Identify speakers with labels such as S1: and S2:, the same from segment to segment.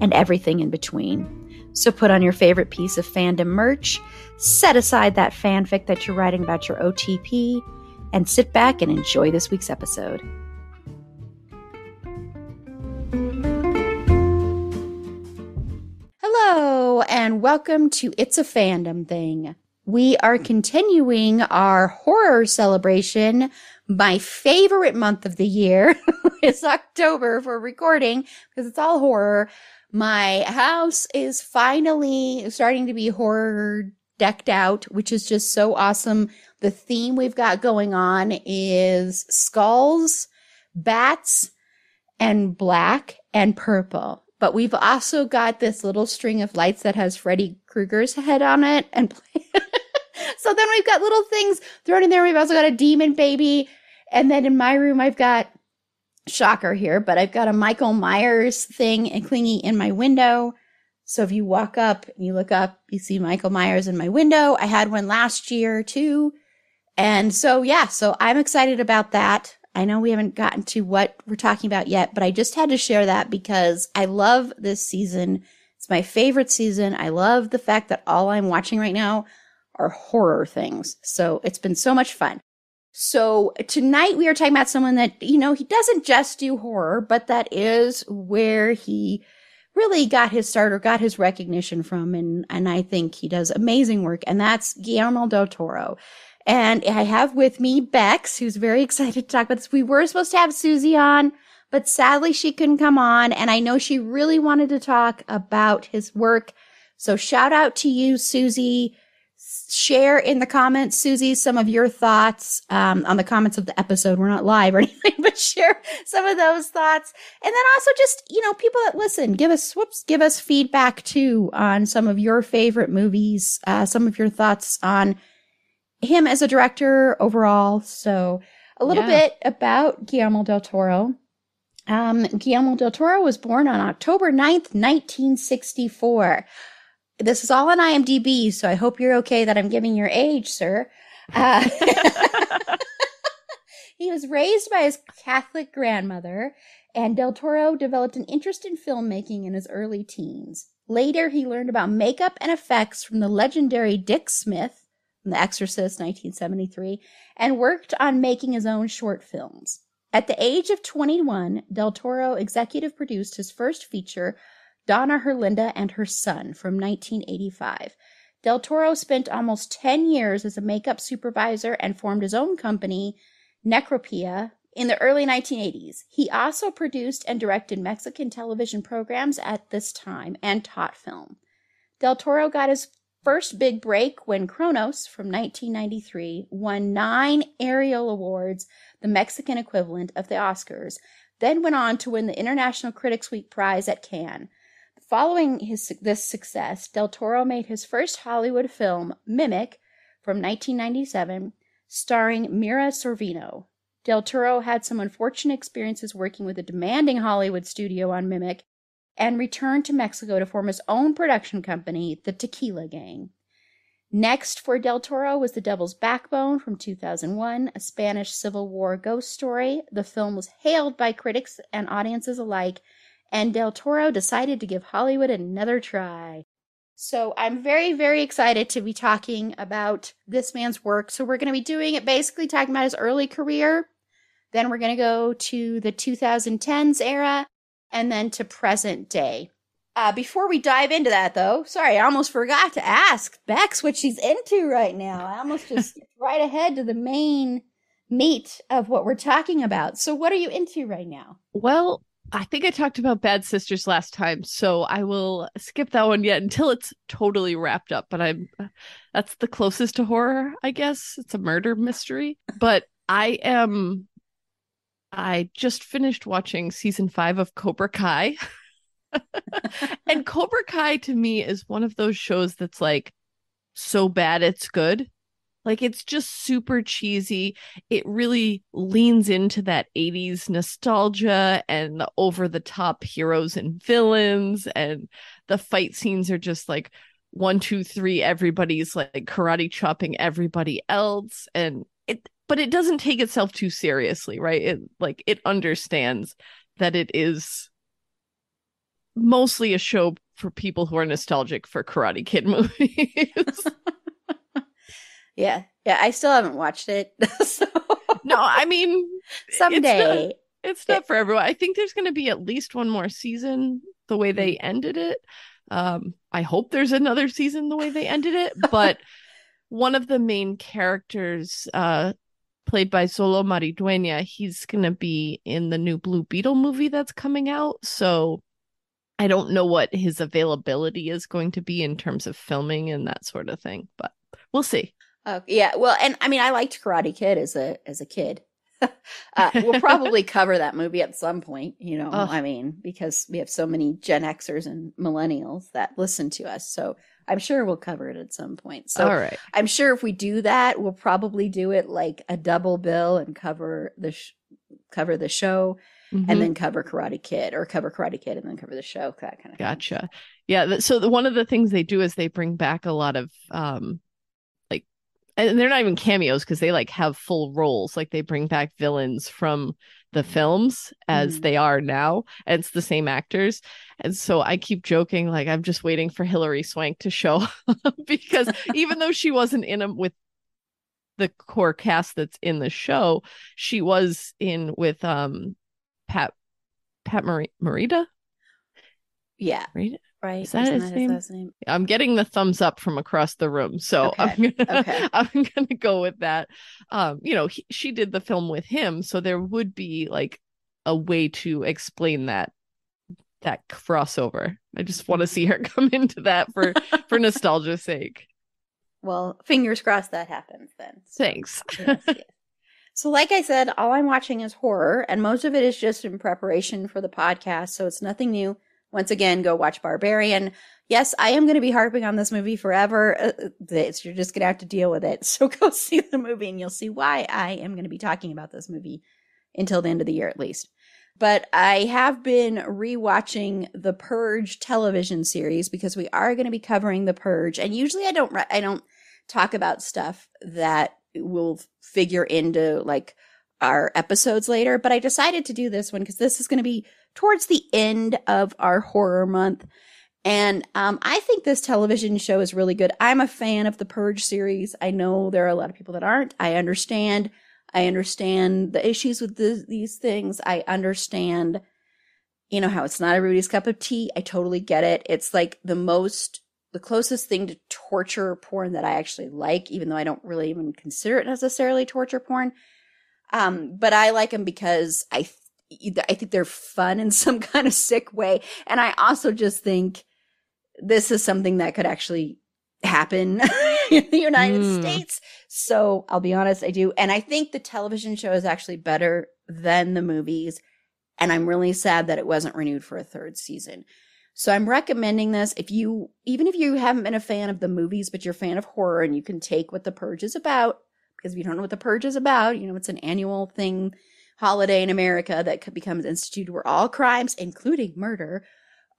S1: and everything in between. So put on your favorite piece of fandom merch, set aside that fanfic that you're writing about your OTP, and sit back and enjoy this week's episode. Hello, and welcome to It's a Fandom Thing. We are continuing our horror celebration. My favorite month of the year is October for recording because it's all horror. My house is finally starting to be horror decked out, which is just so awesome. The theme we've got going on is skulls, bats, and black and purple. But we've also got this little string of lights that has Freddy Krueger's head on it. And so then we've got little things thrown in there. We've also got a demon baby. And then in my room, I've got shocker here, but I've got a Michael Myers thing and clinging in my window. So if you walk up and you look up, you see Michael Myers in my window. I had one last year too. And so, yeah, so I'm excited about that. I know we haven't gotten to what we're talking about yet, but I just had to share that because I love this season. It's my favorite season. I love the fact that all I'm watching right now are horror things. So it's been so much fun. So tonight we are talking about someone that, you know, he doesn't just do horror, but that is where he really got his start or got his recognition from. And, and I think he does amazing work. And that's Guillermo del Toro. And I have with me Bex, who's very excited to talk about this. We were supposed to have Susie on, but sadly she couldn't come on. And I know she really wanted to talk about his work. So shout out to you, Susie. Share in the comments, Susie, some of your thoughts um, on the comments of the episode. We're not live or anything, but share some of those thoughts. And then also just, you know, people that listen, give us, whoops, give us feedback too on some of your favorite movies, uh, some of your thoughts on him as a director overall. So a little
S2: Yeah.
S1: bit about Guillermo del Toro. Um, Guillermo del Toro was born on October 9th, 1964. This is all on IMDb, so I hope you're okay that I'm giving your age, sir. Uh, he was raised by his Catholic grandmother, and Del Toro developed an interest in filmmaking in his early teens. Later, he learned about makeup and effects from the legendary Dick Smith from The Exorcist, 1973, and worked on making his own short films. At the age of 21, Del Toro executive produced his first feature, Donna Herlinda and Her Son, from 1985. Del Toro spent almost 10 years as a makeup supervisor and formed his own company, Necropia, in the early 1980s. He also produced and directed Mexican television programs at this time and taught film. Del Toro got his first big break when Cronos from 1993 won nine Ariel Awards, the Mexican equivalent of the Oscars, then went on to win the International Critics Week Prize at Cannes. Following his, this success, Del Toro made his first Hollywood film, Mimic, from 1997, starring Mira Sorvino. Del Toro had some unfortunate experiences working with a demanding Hollywood studio on Mimic and returned to Mexico to form his own production company, the Tequila Gang. Next for Del Toro was The Devil's Backbone from 2001, a Spanish Civil War ghost story. The film was hailed by critics and audiences alike, and Del Toro decided to give Hollywood another try. So I'm very, very excited to be talking about this man's work. So we're going to be doing it basically talking about his early career. Then we're going to go to the 2010s era and then to present day. Uh, before we dive into that, though, sorry, I almost forgot to ask Bex what she's into right now. I almost just right ahead to the main meat of what we're talking about. So, what are you into right now?
S2: Well, I think I talked about Bad Sisters last time, so I will skip that one yet until it's totally wrapped up. But I'm that's the closest to horror, I guess. It's a murder mystery. But I am I just finished watching season five of Cobra Kai. and Cobra Kai to me is one of those shows that's like so bad it's good. Like it's just super cheesy. It really leans into that 80s nostalgia and the over the top heroes and villains. And the fight scenes are just like one, two, three, everybody's like karate chopping everybody else. And it, but it doesn't take itself too seriously, right? It like it understands that it is mostly a show for people who are nostalgic for Karate Kid movies.
S1: yeah. Yeah, I still haven't watched it. so
S2: No, I mean
S1: someday.
S2: It's not, it's not for everyone. I think there's going to be at least one more season the way they mm. ended it. Um I hope there's another season the way they ended it, but one of the main characters uh played by Xolo Maridueña, he's going to be in the new Blue Beetle movie that's coming out. So I don't know what his availability is going to be in terms of filming and that sort of thing, but we'll see.
S1: Uh, yeah, well, and I mean, I liked Karate Kid as a as a kid. uh, we'll probably cover that movie at some point, you know. Ugh. I mean, because we have so many Gen Xers and millennials that listen to us, so I'm sure we'll cover it at some point. So,
S2: all right,
S1: I'm sure if we do that, we'll probably do it like a double bill and cover the sh- cover the show mm-hmm. and then cover Karate Kid or cover Karate Kid and then cover the show, that kind of
S2: Gotcha. Thing. Yeah. So the, one of the things they do is they bring back a lot of um and they're not even cameos because they like have full roles. Like they bring back villains from the films as mm-hmm. they are now. And it's the same actors. And so I keep joking, like I'm just waiting for Hilary Swank to show up because even though she wasn't in them with the core cast that's in the show, she was in with um Pat Pat Mar- Morita.
S1: Yeah.
S2: Marita?
S1: Right.
S2: Is that, his, that name? his, name? I'm getting the thumbs up from across the room, so okay. I'm gonna okay. I'm gonna go with that. Um, you know, he, she did the film with him, so there would be like a way to explain that that crossover. I just want to see her come into that for for nostalgia's sake.
S1: Well, fingers crossed that happens then.
S2: Thanks.
S1: Yes, yes. So, like I said, all I'm watching is horror, and most of it is just in preparation for the podcast. So, it's nothing new. Once again, go watch Barbarian. Yes, I am going to be harping on this movie forever. Uh, uh it's, you're just going to have to deal with it. So, go see the movie, and you'll see why I am going to be talking about this movie until the end of the year at least. But I have been rewatching the Purge television series because we are going to be covering the Purge, and usually I don't I don't talk about stuff that will figure into like our episodes later, but I decided to do this one because this is going to be towards the end of our horror month. And um, I think this television show is really good. I'm a fan of the Purge series. I know there are a lot of people that aren't. I understand. I understand the issues with the, these things. I understand, you know, how it's not everybody's cup of tea. I totally get it. It's like the most the closest thing to torture porn that I actually like, even though I don't really even consider it necessarily torture porn. Um, but I like them because I, I think they're fun in some kind of sick way. And I also just think this is something that could actually happen in the United mm. States. So I'll be honest, I do. And I think the television show is actually better than the movies. And I'm really sad that it wasn't renewed for a third season so I'm recommending this if you, even if you haven't been a fan of the movies, but you're a fan of horror and you can take what The Purge is about, because if you don't know what The Purge is about, you know, it's an annual thing, holiday in America that becomes instituted where all crimes, including murder,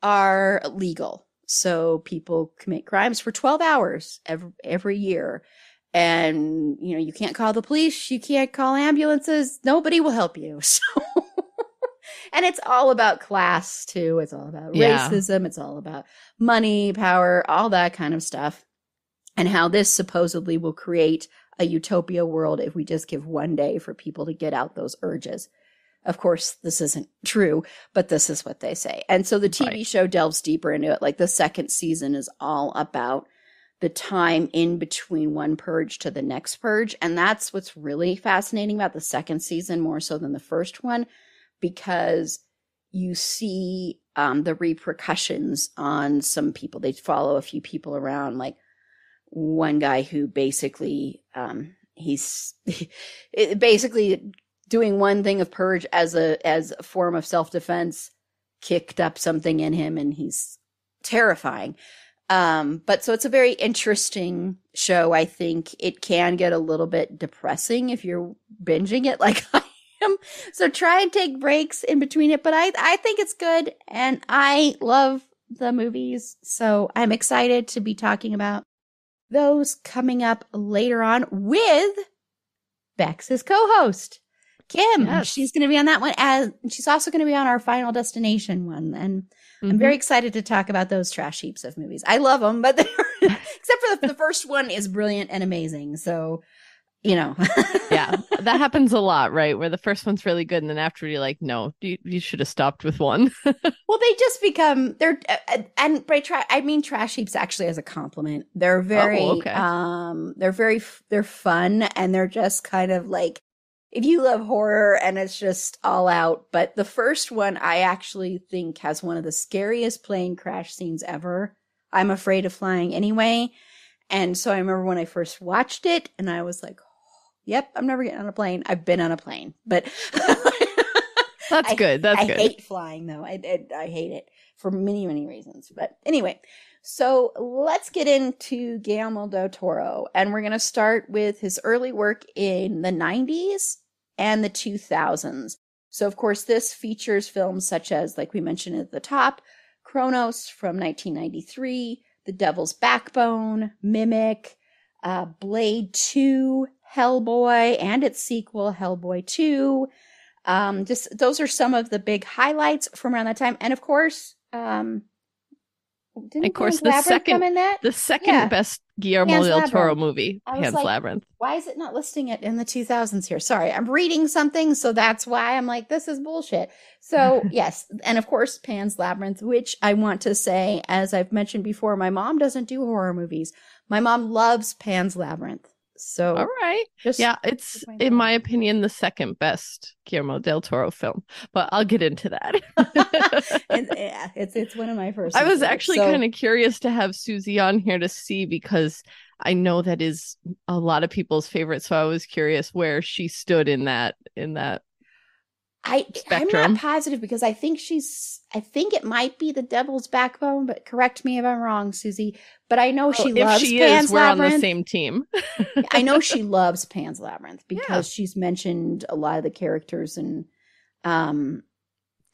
S1: are legal. So people commit crimes for 12 hours every, every year. And, you know, you can't call the police, you can't call ambulances, nobody will help you. So and it's all about class too. It's all about yeah. racism. It's all about money, power, all that kind of stuff. And how this supposedly will create a utopia world if we just give one day for people to get out those urges. Of course, this isn't true, but this is what they say. And so the TV right. show delves deeper into it. Like the second season is all about the time in between one purge to the next purge. And that's what's really fascinating about the second season more so than the first one, because you see um, the repercussions on some people. They follow a few people around, like one guy who basically um, he's basically doing one thing of purge as a as a form of self defense kicked up something in him, and he's terrifying. Um, but so it's a very interesting show. I think it can get a little bit depressing if you're binging it like I am. So try and take breaks in between it. But I, I think it's good and I love the movies. So I'm excited to be talking about those coming up later on with Bex's co-host. Kim, yes. she's going to be on that one as she's also going to be on our final destination one. And mm-hmm. I'm very excited to talk about those trash heaps of movies. I love them, but except for the, the first one is brilliant and amazing. So you know.
S2: yeah, that happens a lot, right? Where the first one's really good, and then after you're like, no, you, you should have stopped with one.
S1: well, they just become they're uh, uh, and by tra- I mean trash heaps actually as a compliment. They're very oh, okay. um they're very they're fun and they're just kind of like if you love horror and it's just all out. But the first one I actually think has one of the scariest plane crash scenes ever. I'm afraid of flying anyway. And so I remember when I first watched it and I was like, Yep, I'm never getting on a plane. I've been on a plane, but
S2: that's
S1: I,
S2: good. That's
S1: I
S2: good.
S1: I hate flying though. I, I, I hate it for many many reasons. But anyway, so let's get into Guillermo del Toro, and we're going to start with his early work in the 90s and the 2000s. So of course, this features films such as, like we mentioned at the top, Cronos from 1993, The Devil's Backbone, Mimic, uh, Blade 2, Hellboy and its sequel, Hellboy 2. Um, just those are some of the big highlights from around that time. And of course, um,
S2: didn't of course, the second, the second yeah. best Guillermo Pan's del Toro movie, Pan's like, Labyrinth.
S1: Why is it not listing it in the 2000s here? Sorry, I'm reading something, so that's why I'm like, this is bullshit. So, yes, and of course, Pan's Labyrinth, which I want to say, as I've mentioned before, my mom doesn't do horror movies. My mom loves Pan's Labyrinth. So,
S2: all right, yeah, it's in my opinion the second best Guillermo del Toro film, but I'll get into that.
S1: and, yeah, it's it's one of my first.
S2: I was actually so, kind of curious to have Susie on here to see because I know that is a lot of people's favorite. So I was curious where she stood in that in that
S1: I spectrum. I'm not positive because I think she's I think it might be the devil's backbone, but correct me if I'm wrong, Susie. But I know she well, loves
S2: she
S1: Pan's
S2: is, we're
S1: Labyrinth.
S2: on the same team.
S1: I know she loves Pan's Labyrinth because yeah. she's mentioned a lot of the characters and um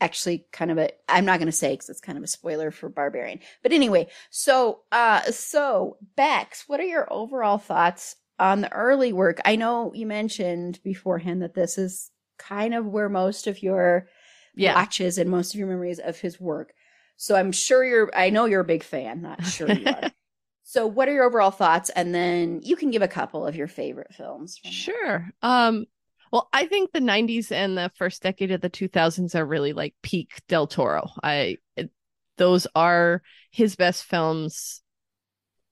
S1: actually kind of a I'm not going to say cuz it's kind of a spoiler for Barbarian. But anyway, so uh so Bex, what are your overall thoughts on the early work? I know you mentioned beforehand that this is kind of where most of your yeah. watches and most of your memories of his work. So I'm sure you're, I know you're a big fan, not sure you are. so what are your overall thoughts? And then you can give a couple of your favorite films.
S2: Sure. Um, well, I think the 90s and the first decade of the 2000s are really like peak Del Toro. I, it, those are his best films.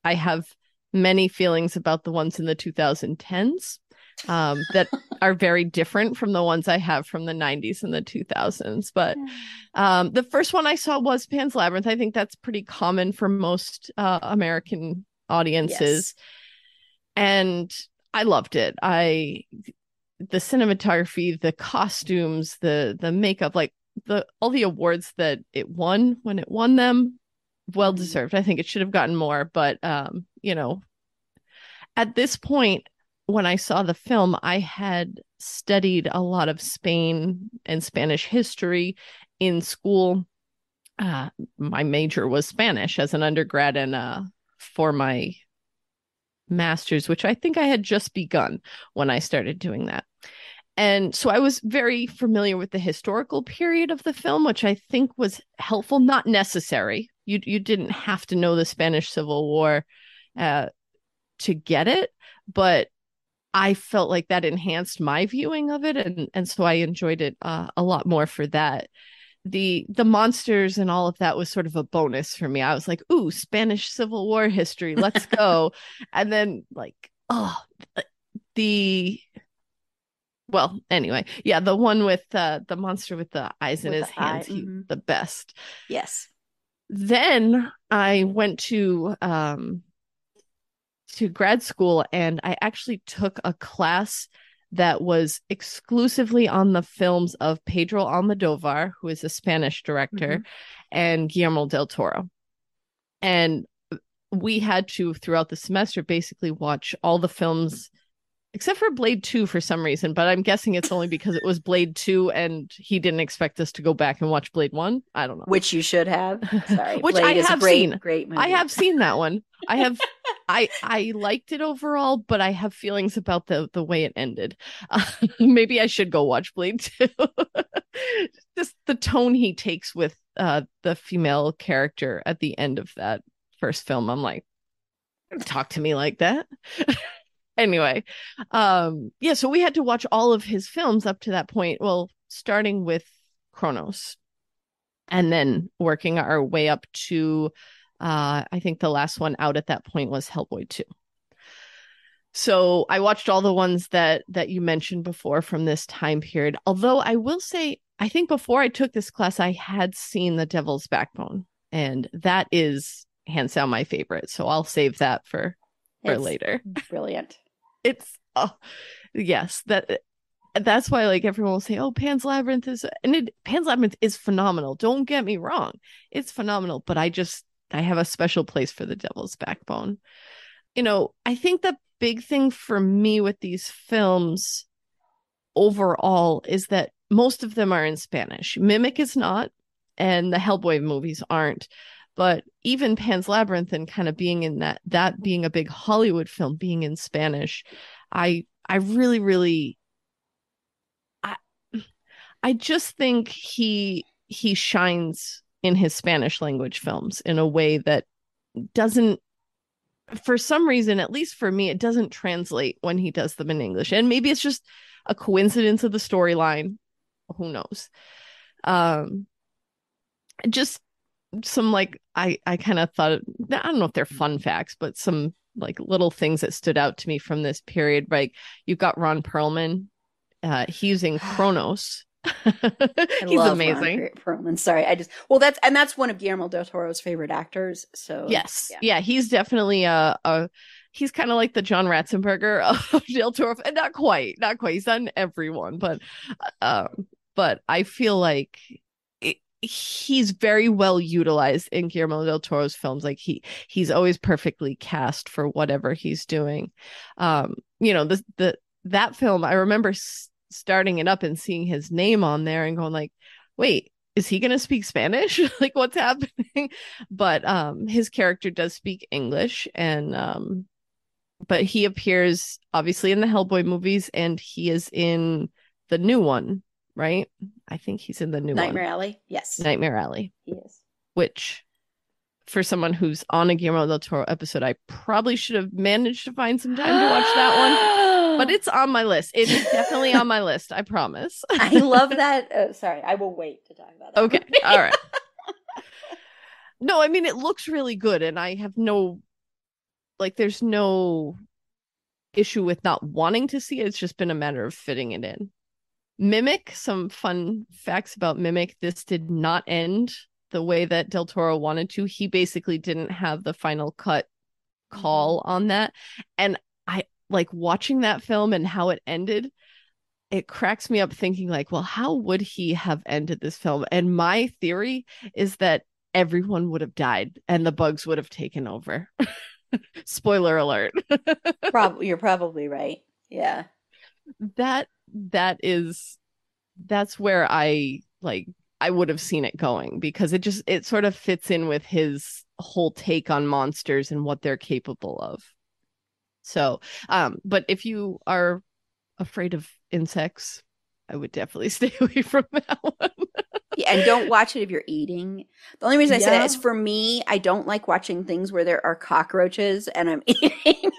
S2: I have many feelings about the ones in the 2010s um, that are very different from the ones I have from the 90s and the 2000s. But um, the first one I saw was Pan's Labyrinth. I think that's pretty common for most uh, American audiences. Yes. And I loved it. I the cinematography, the costumes, the the makeup, like the all the awards that it won when it won them, well mm-hmm. deserved. I think it should have gotten more, but um, you know, at this point, when I saw the film, I had studied a lot of Spain and Spanish history in school. Uh, my major was Spanish as an undergrad, and uh, for my master's, which I think I had just begun when I started doing that. And so I was very familiar with the historical period of the film, which I think was helpful, not necessary. You you didn't have to know the Spanish Civil War uh, to get it, but I felt like that enhanced my viewing of it, and and so I enjoyed it uh, a lot more for that. The the monsters and all of that was sort of a bonus for me. I was like, "Ooh, Spanish Civil War history, let's go!" and then like, oh, the well, anyway, yeah, the one with uh, the monster with the eyes with in his hands, mm-hmm. the best.
S1: Yes.
S2: Then I went to um to grad school and I actually took a class that was exclusively on the films of Pedro Almodovar, who is a Spanish director, mm-hmm. and Guillermo del Toro. And we had to, throughout the semester, basically watch all the films except for Blade 2 for some reason, but I'm guessing it's only because it was Blade 2 and he didn't expect us to go back and watch Blade 1. I don't know.
S1: Which you should have. Sorry.
S2: Which Blade I have great, seen. Great movie. I have seen that one. I have I I liked it overall, but I have feelings about the the way it ended. Uh, maybe I should go watch Blade 2. Just the tone he takes with uh the female character at the end of that first film. I'm like talk to me like that anyway um yeah so we had to watch all of his films up to that point well starting with Cronos and then working our way up to uh I think the last one out at that point was Hellboy 2 so I watched all the ones that that you mentioned before from this time period although I will say I think before I took this class I had seen The Devil's Backbone and that is hands down my favorite. So I'll save that for for it's later.
S1: brilliant
S2: it's oh yes that that's why like everyone will say oh pan's labyrinth is and it pan's labyrinth is phenomenal. Don't get me wrong. It's phenomenal but i just i have a special place for the devil's backbone. You know i think the big thing for me with these films overall is that most of them are in spanish. Mimic is not and the hellboy movies aren't but even Pan's Labyrinth and kind of being in that that being a big Hollywood film being in Spanish I I really really I I just think he he shines in his Spanish language films in a way that doesn't for some reason at least for me it doesn't translate when he does them in English. And maybe it's just a coincidence of the storyline. Who knows? Um just some like I I kind of thought I don't know if they're fun facts, but some like little things that stood out to me from this period. Like you've got Ron Perlman, uh, he's in Cronos. he's amazing.
S1: Ron Perlman. Sorry, I just well that's and that's one of Guillermo del Toro's favorite actors. So
S2: yes, yeah, yeah he's definitely a, a he's kind of like the John Ratzenberger of Del Toro, and not quite, not quite. He's done everyone, but um, but I feel like he's very well utilized in Guillermo del Toro's films. Like he he's always perfectly cast for whatever he's doing. Um, you know, the the that film I remember s- starting it up and seeing his name on there and going like, wait, is he going to speak Spanish? like what's happening? but um his character does speak English and um but he appears obviously in the Hellboy movies and he is in the new one right? I think he's in the new
S1: Nightmare
S2: one.
S1: Alley. Yes.
S2: Nightmare Alley.
S1: He is.
S2: Which for someone who's on a Guillermo del Toro episode, I probably should have managed to find some time to watch that one. But it's on my list. It is definitely on my list. I promise.
S1: I love that. Uh, sorry, I will wait to talk about that.
S2: Okay. All right. no, I mean it looks really good, and I have no like. There's no issue with not wanting to see it. It's just been a matter of fitting it in. Mimic, some fun facts about Mimic. This did not end the way that Del Toro wanted to. He basically didn't have the final cut call mm-hmm. on that. And I like watching that film and how it ended. It cracks me up thinking, like, well, how would he have ended this film? And my theory is that everyone would have died and the bugs would have taken over. Spoiler alert.
S1: probably you're probably right. Yeah.
S2: That that is that's where I like I would have seen it going because it just it sort of fits in with his whole take on monsters and what they're capable of. So, um but if you are afraid of insects, I would definitely stay away from that one.
S1: yeah, and don't watch it if you're eating. The only reason I yeah. say that is for me, I don't like watching things where there are cockroaches and I'm eating.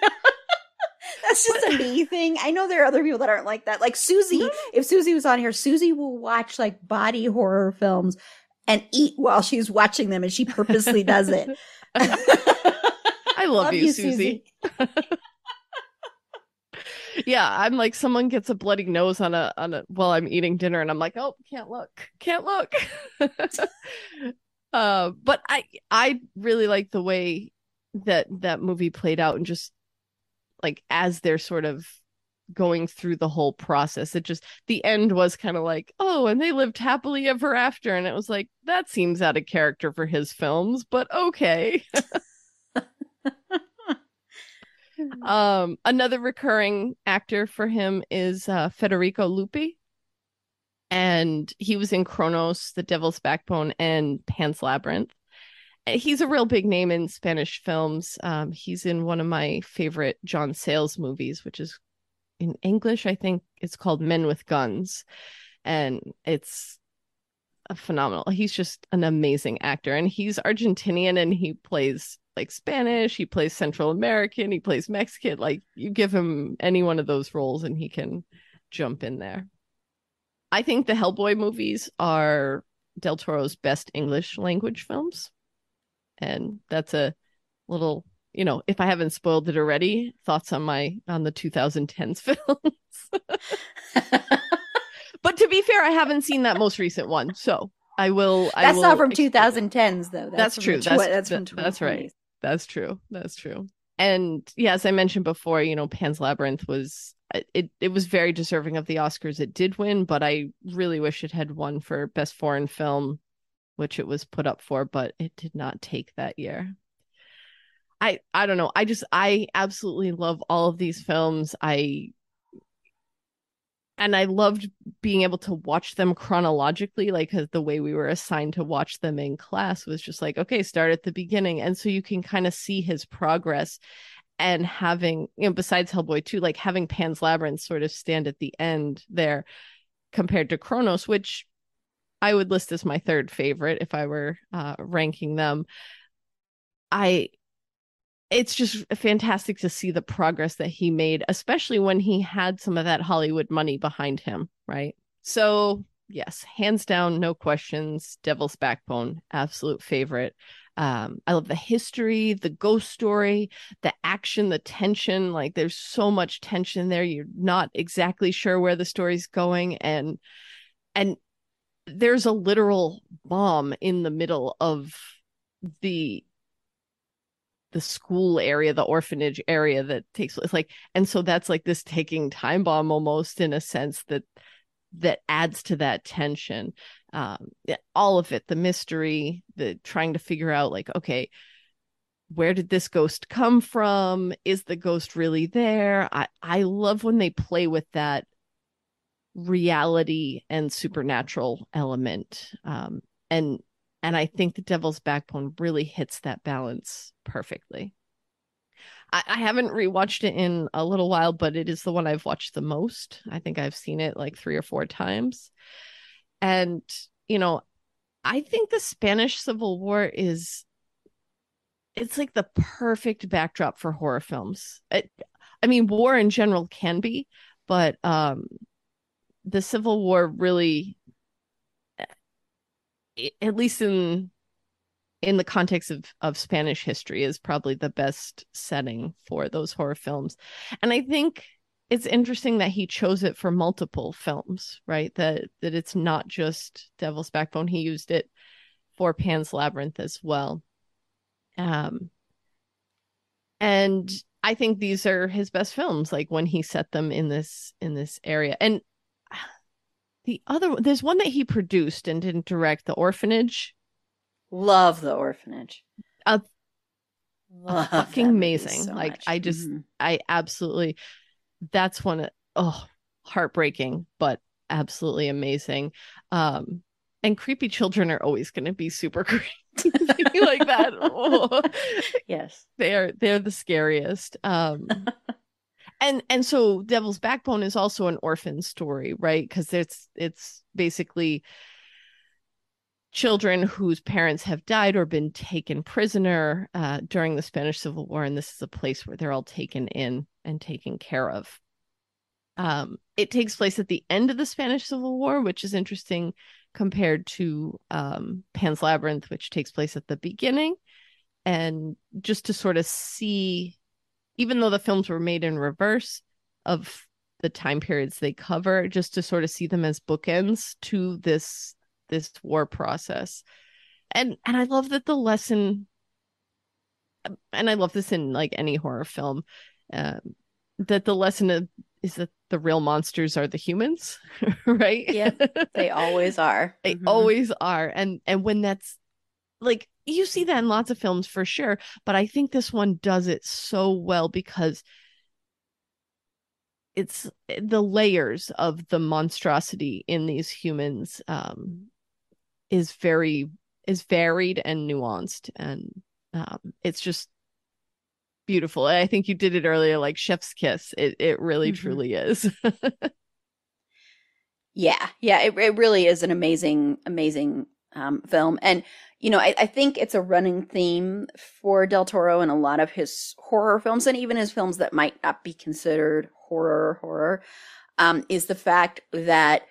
S1: That's just a me thing. I know there are other people that aren't like that. Like Susie, if Susie was on here, Susie will watch like body horror films and eat while she's watching them, and she purposely does it.
S2: I love, you, Susie. yeah, I'm like someone gets a bloody nose on a on a while I'm eating dinner, and I'm like, oh, can't look, can't look. uh, but I I really like the way that that movie played out, and just like as they're sort of going through the whole process, it just the end was kind of like, oh, and they lived happily ever after, and it was like that seems out of character for his films, but okay. Um, another recurring actor for him is uh, Federico Luppi, and he was in Cronos, The Devil's Backbone, and Pan's Labyrinth. He's a real big name in Spanish films. Um, he's in one of my favorite John Sayles movies, which is in English, I think it's called Men with Guns, and it's a phenomenal. He's just an amazing actor, and he's Argentinian, and he plays like Spanish, he plays Central American, he plays Mexican. Like you give him any one of those roles and he can jump in there. I think the Hellboy movies are Del Toro's best English language films. And that's a little, you know, if I haven't spoiled it already, thoughts on my on the 2010s films. but to be fair, I haven't seen that most recent one. So I will I
S1: That's
S2: will
S1: not from
S2: explore-
S1: 2010s though.
S2: That's
S1: from
S2: true.
S1: tw-
S2: That's-
S1: that's from
S2: that- that's right. That's true. That's true. And yeah, as I mentioned before, you know, Pan's Labyrinth was uh, it it was very deserving of the Oscars. It did win, but I really wish it had won for best foreign film, which it was put up for, but it did not take that year. I I don't know. I just I absolutely love all of these films. I and I loved being able to watch them chronologically, like the way we were assigned to watch them in class was just like, okay, start at the beginning. And so you can kind of see his progress and having, you know, besides Hellboy 2, like having Pan's Labyrinth sort of stand at the end there compared to Cronos, which I would list as my third favorite if I were uh, ranking them. I it's just fantastic to see the progress that he made, especially when he had some of that Hollywood money behind him, right? So, yes, hands down, no questions. Devil's Backbone, absolute favorite. Um, I love the history, the ghost story, the action, the tension. Like, there's so much tension there. You're not exactly sure where the story's going, and and there's a literal bomb in the middle of the the school area, the orphanage area that takes place. Like, and so that's like this taking time bomb almost in a sense that that adds to that tension. Um, all of it, the mystery, the trying to figure out like, okay, where did this ghost come from? Is the ghost really there? I I love when they play with that reality and supernatural element. Um, and and I think the Devil's Backbone really hits that balance perfectly. I, I haven't rewatched it in a little while, but it is the one I've watched the most. I think I've seen it like three or four times. And, you know, I think the Spanish Civil War is it's like the perfect backdrop for horror films. It, I mean, war in general can be, but um the Civil War really at least in in the context of of Spanish history is probably the best setting for those horror films. And I think it's interesting that he chose it for multiple films, right? That that it's not just Devil's Backbone. He used it for Pan's Labyrinth as well. Um and I think these are his best films like when he set them in this in this area. And the other there's one that he produced and didn't direct, The Orphanage.
S1: Love the orphanage.
S2: Uh,
S1: Love
S2: fucking amazing.
S1: so
S2: Like,
S1: much.
S2: I just-
S1: Mhm.
S2: I absolutely that's one oh heartbreaking, but absolutely amazing. Um and creepy children are always going to be super creepy like that. Oh.
S1: yes.
S2: they're they're the scariest um and and so devil's backbone is also an orphan story right because it's it's basically children whose parents have died or been taken prisoner uh, during the spanish civil war and this is a place where they're all taken in and taken care of. Um, it takes place at the end of the Spanish Civil War, which is interesting compared to um, Pan's Labyrinth, which takes place at the beginning. And just to sort of see, even though the films were made in reverse of the time periods they cover, just to sort of see them as bookends to this this war process. And and I love that the lesson and I love this in like any horror film, um, that the lesson of, is that the real monsters are the humans, right?
S1: Yeah, they always are.
S2: they mm-hmm. always are, and and when that's like you see that in lots of films for sure, but I think this one does it so well because it's the layers of the monstrosity in these humans um, is very is varied and nuanced and um, it's just beautiful. I think you did it earlier, like Chef's Kiss. It it really mm-hmm. truly is.
S1: yeah, yeah, it it really is an amazing, amazing um, film, and you know, I, I think it's a running theme for Del Toro in a lot of his horror films, and even his films that might not be considered horror horror, um, is the fact that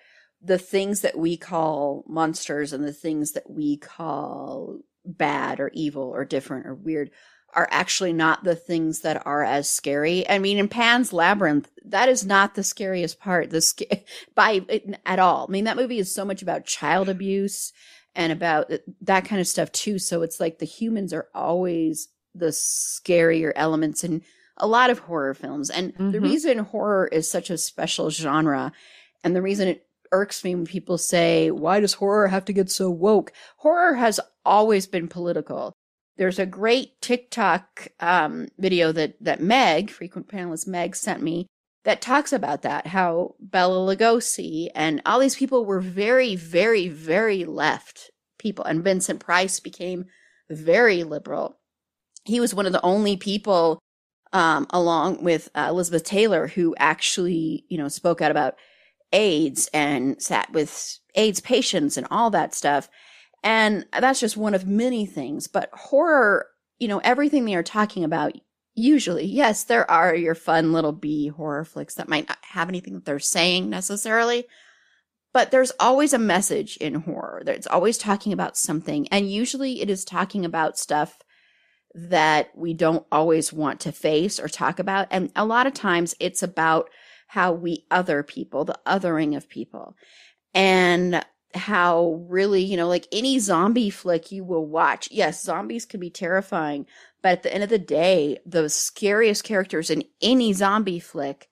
S1: the things that we call monsters and the things that we call bad or evil or different or weird are actually not the things that are as scary. I mean, in Pan's Labyrinth, that is not the scariest part. The sc- by at all. I mean, that movie is so much about child abuse and about that kind of stuff too. So it's like the humans are always the scarier elements in a lot of horror films. And mm-hmm. the reason horror is such a special genre, and the reason it irks me when people say, "Why does horror have to get so woke?" Horror has always been political there's a great TikTok um, video that that Meg, frequent panelist Meg, sent me that talks about that. How Bela Lugosi and all these people were very, very, very left people, and Vincent Price became very liberal. He was one of the only people, um, along with uh, Elizabeth Taylor, who actually, you know, spoke out about AIDS and sat with AIDS patients and all that stuff. And that's just one of many things. But horror, you know, everything they are talking about, usually, yes, there are your fun little B horror flicks that might not have anything that they're saying necessarily. But there's always a message in horror. It's always talking about something. And usually it is talking about stuff that we don't always want to face or talk about. And a lot of times it's about how we other people, the othering of people. And how really, you know, like any zombie flick you will watch. Yes, zombies can be terrifying, but at the end of the day, the scariest characters in any zombie flick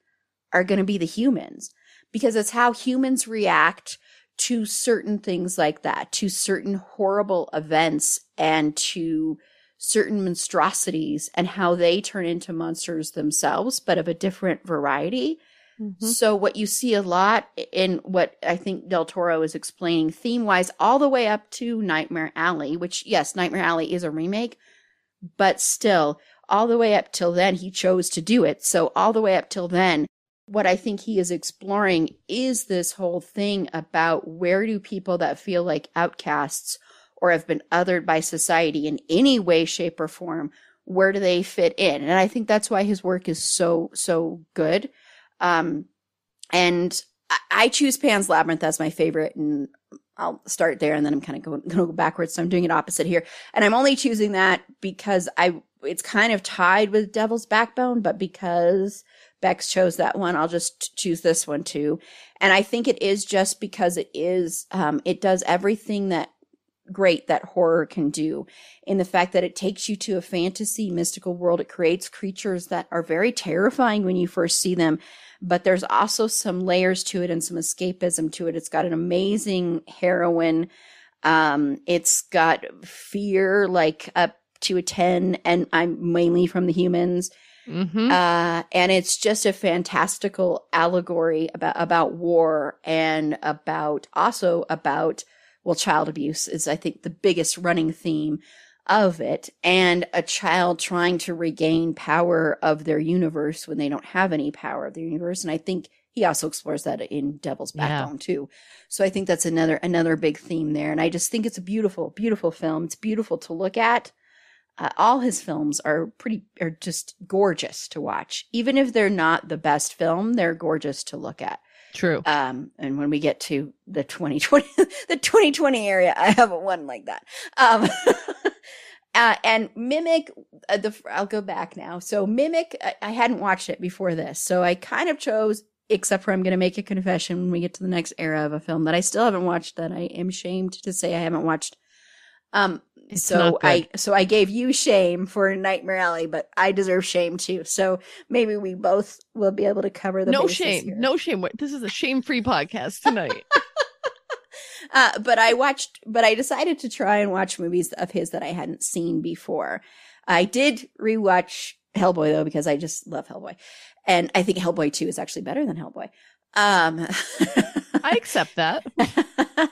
S1: are going to be the humans because it's how humans react to certain things like that, to certain horrible events and to certain monstrosities and how they turn into monsters themselves, but of a different variety. Mm-hmm. So what you see a lot in what I think Del Toro is explaining theme wise all the way up to Nightmare Alley, which yes, Nightmare Alley is a remake, but still all the way up till then he chose to do it. So all the way up till then, what I think he is exploring is this whole thing about where do people that feel like outcasts or have been othered by society in any way, shape, or form, where do they fit in? And I think that's why his work is so, so good um, and I choose Pan's Labyrinth as my favorite, and I'll start there, and then I'm kind of going, going to go backwards. So I'm doing it opposite here, and I'm only choosing that because I it's kind of tied with Devil's Backbone, but because Bex chose that one, I'll just choose this one too. And I think it is just because it is um, it does everything that great that horror can do in the fact that it takes you to a fantasy mystical world. It creates creatures that are very terrifying when you first see them, but there's also some layers to it and some escapism to it. It's got an amazing heroine. Um, it's got fear like up to a 10 and I'm mainly from the humans. Mm-hmm. Uh, and it's just a fantastical allegory about, about war and about also about well, child abuse is, I think, the biggest running theme of it, and a child trying to regain power of their universe when they don't have any power of their universe. And I think he also explores that in Devil's Backbone yeah. too. So I think that's another another big theme there. And I just think it's a beautiful, beautiful film. It's beautiful to look at. Uh, all his films are pretty are just gorgeous to watch. Even if they're not the best film, they're gorgeous to look at.
S2: True.
S1: Um, and when we get to the 2020, the 2020 area, I have one like that. Um, uh, and Mimic, uh, the I'll go back now. So Mimic, I, I hadn't watched it before this, so I kind of chose. Except for I'm going to make a confession when we get to the next era of a film that I still haven't watched. That I am shamed to say I haven't watched. Um,
S2: It's
S1: so. I so I gave you shame for Nightmare Alley, but I deserve shame too. So maybe we both will be able to cover the
S2: no shame.
S1: here.
S2: No shame. This is a shame-free podcast tonight.
S1: Uh, but I watched, but I decided to try and watch movies of his that I hadn't seen before. I did rewatch Hellboy though because I just love Hellboy, and I think Hellboy Two is actually better than Hellboy. Um,
S2: I accept that.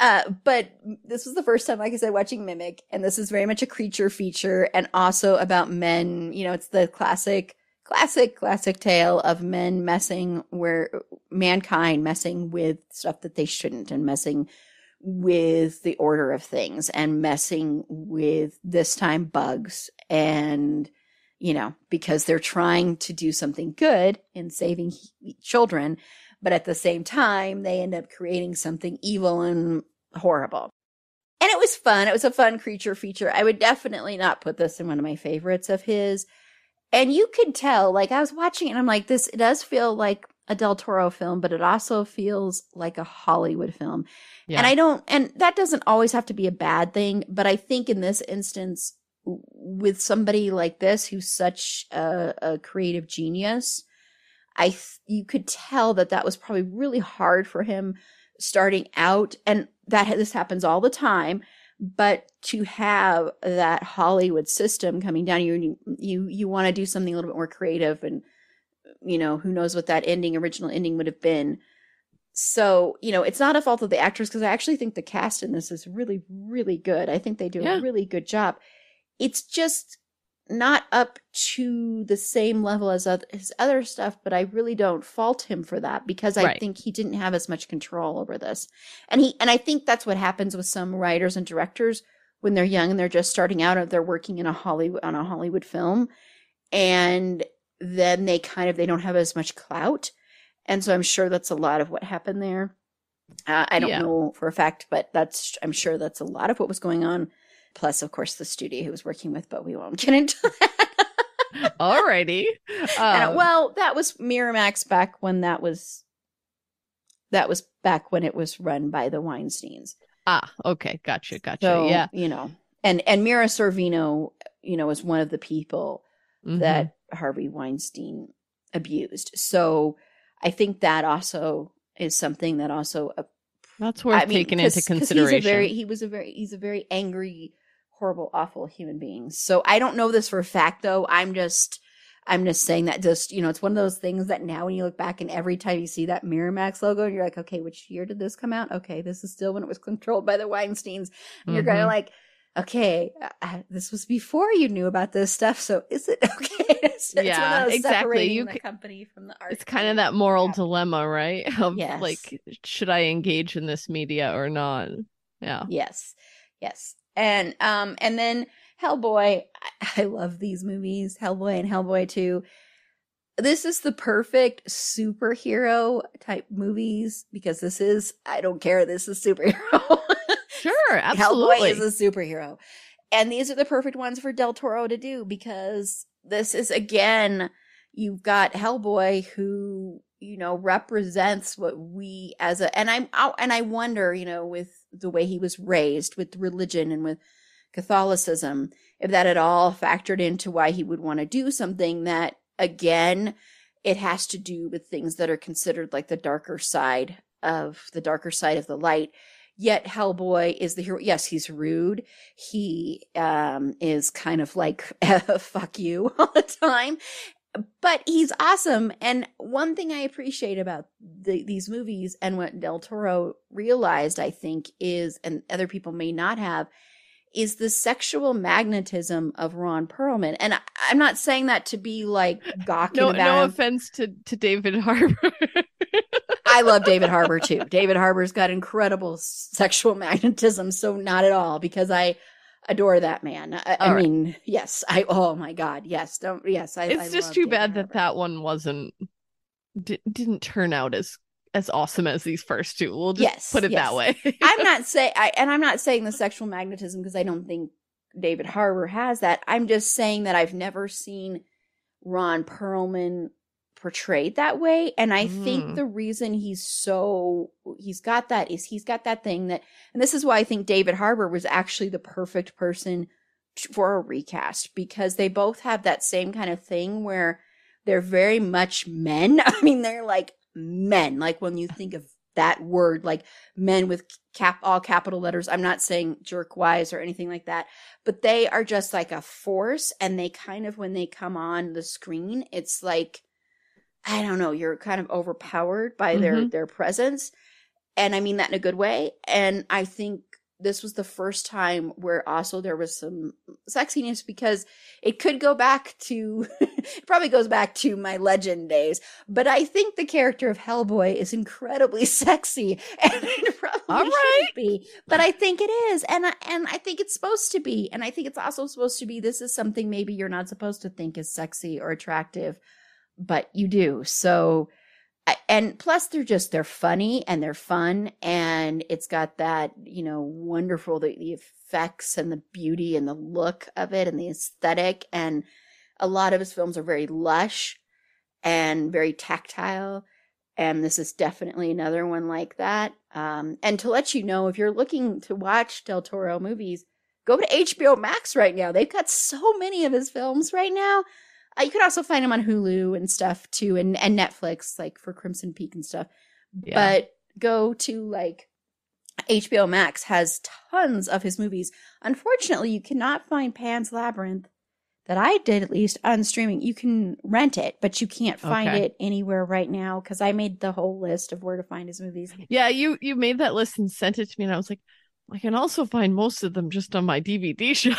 S1: uh, but this was the first time, like I said, watching Mimic, and this is very much a creature feature, and also about men. You know, it's the classic, classic, classic tale of men messing where mankind messing with stuff that they shouldn't, and messing with the order of things, and messing with this time bugs, and you know, because they're trying to do something good in saving children, but at the same time, they end up creating something evil and horrible. And it was fun. It was a fun creature feature. I would definitely not put this in one of my favorites of his. And you could tell, like, I was watching it and I'm like, this it does feel like a Del Toro film, but it also feels like a Hollywood film.
S2: Yeah.
S1: And I don't, and that doesn't always have to be a bad thing, but I think in this instance, with somebody like this who's such a, a creative genius, I th- you could tell that that was probably really hard for him starting out, and that this happens all the time. But to have that Hollywood system coming down, you you you want to do something a little bit more creative, and you know who knows what that ending, original ending, would have been. So you know it's not a fault of the actors because i actually think the cast in this is really really good. I think they do
S2: Yeah.
S1: a really good job. It's just not up to the same level as oth- his other stuff but i really don't fault him for that because i
S2: Right.
S1: think he didn't have as much control over this and he and i think that's what happens with some writers and directors when they're young and they're just starting out or they're working in a hollywood on a hollywood film and then they kind of they don't have as much clout and so i'm sure that's a lot of what happened there uh, i don't
S2: Yeah.
S1: know for a fact but that's i'm sure that's a lot of what was going on plus of course the studio he was working with but we won't get into that
S2: Alrighty.
S1: And,
S2: Um,
S1: well that was miramax back when that was that was back when it was run by the weinsteins
S2: ah, okay, gotcha, gotcha.
S1: so
S2: yeah.
S1: you know and and mira sorvino you know was one of the people
S2: Mhm.
S1: that Harvey Weinstein abused. So I think that also is something that also uh,
S2: that's worth
S1: I mean,
S2: taking into consideration.
S1: He's a very he was a very he's a very angry, horrible, awful human beings. So I don't know this for a fact though. I'm just I'm just saying that just you know it's one of those things that now when you look back and every time you see that Miramax logo and you're like okay which year did this come out? Okay, this is still when it was controlled by the Weinsteins. And you're kind of like okay, uh, this was before you knew about this stuff, so is it okay? it's, it's
S2: Yeah,
S1: those
S2: exactly. You
S1: the
S2: c-
S1: company from the art.
S2: it's kind of that moral
S1: Yeah.
S2: dilemma, right? Of
S1: Yes.
S2: like, should I engage in this media or not? Yeah.
S1: Yes, yes, and um, and then Hellboy. I, I love these movies, Hellboy and Hellboy Two. This is the perfect superhero type movies because this is I don't care. This is superhero.
S2: Sure, absolutely.
S1: Hellboy is a superhero. And these are the perfect ones for Del Toro to do because this is again, you've got Hellboy who, you know, represents what we as a and I'm out and I wonder, you know, with the way he was raised with religion and with Catholicism, if that at all factored into why he would want to do something that again, it has to do with things that are considered like the darker side of the darker side of the light. Yet hellboy is the hero yes he's rude. He um is kind of like fuck you all the time but he's awesome and one thing i appreciate about the, these movies and what del toro realized i think is and other people may not have is the sexual magnetism of ron perlman and I, i'm not saying that to be like gawking
S2: no,
S1: about
S2: no
S1: him.
S2: offense to to David Harbour.
S1: I love David Harbour too. David Harbour's got incredible sexual magnetism, so not at all because I adore that man. I, I mean, yes, I. Oh my God, yes, don't. Yes, I.
S2: It's
S1: I
S2: just too bad that
S1: Harbour.
S2: that one wasn't di- didn't turn out as as awesome as these first two. We'll just
S1: Yes,
S2: put it
S1: yes.
S2: that way.
S1: I'm not saying, I, and I'm not saying the sexual magnetism because I don't think David Harbour has that. I'm just saying that I've never seen Ron Perlman portrayed that way, and I
S2: Mm.
S1: think the reason he's so he's got that is he's got that thing that, and this is why I think David Harbour was actually the perfect person for a recast because they both have that same kind of thing where they're very much men. I mean, they're like men. Like when you think of that word, like men with cap all capital letters. I'm not saying jerk wise or anything like that, but they are just like a force. And they kind of, when they come on the screen, it's like, I don't know, you're kind of overpowered by their,
S2: Mhm.
S1: their presence. And I mean that in a good way. And I think this was the first time where also there was some sexiness because it could go back to it probably goes back to my legend days but i think the character of hellboy is incredibly sexy and it probably
S2: All
S1: shouldn't be but i think it is and I, and i think it's supposed to be and i think it's also supposed to be this is something maybe you're not supposed to think is sexy or attractive but you do. So and plus they're just they're funny and they're fun and it's got that you know wonderful the, the effects and the beauty and the look of it and the aesthetic. And a lot of his films are very lush and very tactile. And this is definitely another one like that. Um, and to let you know if you're looking to watch del toro movies go to hbo max right now. They've got so many of his films right now uh, you can also find them on hulu and stuff too and, and netflix like for crimson peak and stuff
S2: Yeah.
S1: but go to like HBO Max has tons of his movies. Unfortunately, you cannot find Pan's Labyrinth that I did at least on streaming. You can rent it, but you can't find
S2: Okay.
S1: it anywhere right now because I made the whole list of where to find his movies.
S2: Yeah, you you made that list and sent it to me, and I was like, I can also find most of them just on my DVD show.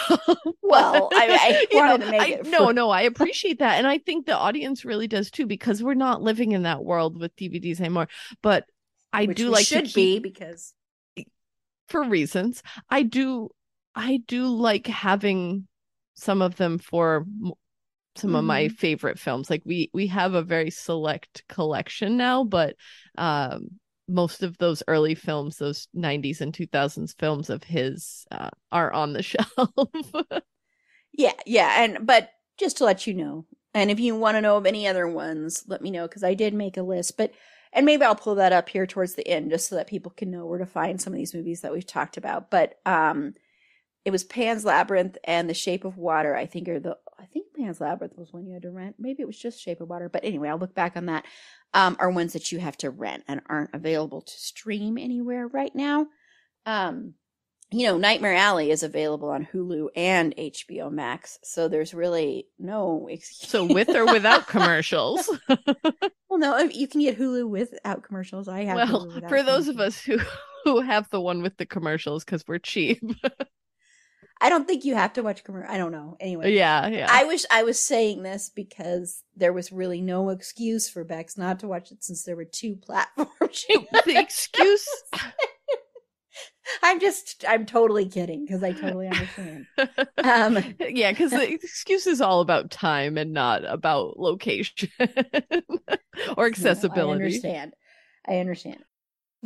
S1: Well, I, I wanted
S2: know,
S1: to make
S2: I-
S1: it.
S2: no, no, I appreciate that, and I think the audience really does too because we're not living in that world with DVDs anymore. But I
S1: which
S2: do like
S1: should
S2: to keep,
S1: be because
S2: for reasons. I do, I do like having some of them for some of my
S1: Mhm.
S2: favorite films. Like we we have a very select collection now, but um most of those early films, those 90s and 2000s films of his uh, are on the shelf.
S1: Yeah, yeah, and but just to let you know, and if you want to know of any other ones, let me know because I did make a list. But and maybe I'll pull that up here towards the end just so that people can know where to find some of these movies that we've talked about. But um, it was Pan's Labyrinth and The Shape of Water. I think are the I think Pan's Labyrinth was one you had to rent. Maybe it was just Shape of Water. But anyway, I'll look back on that. Um, are ones that you have to rent and aren't available to stream anywhere right now. Um, you know, Nightmare Alley is available on Hulu and HBO Max, so there's really no excuse.
S2: so with or without commercials.
S1: well, no, you can get Hulu without commercials. I have.
S2: well, for those of us who who have the one with the commercials because we're cheap.
S1: I don't think you have to watch commercial. I don't know. Anyway,
S2: yeah, yeah.
S1: I wish I was saying this because there was really no excuse for Bex not to watch it since there were two platforms.
S2: the excuse
S1: I'm just, I'm totally kidding because I totally understand. Um,
S2: yeah, because the excuse is all about time and not about location or accessibility.
S1: I understand. I understand.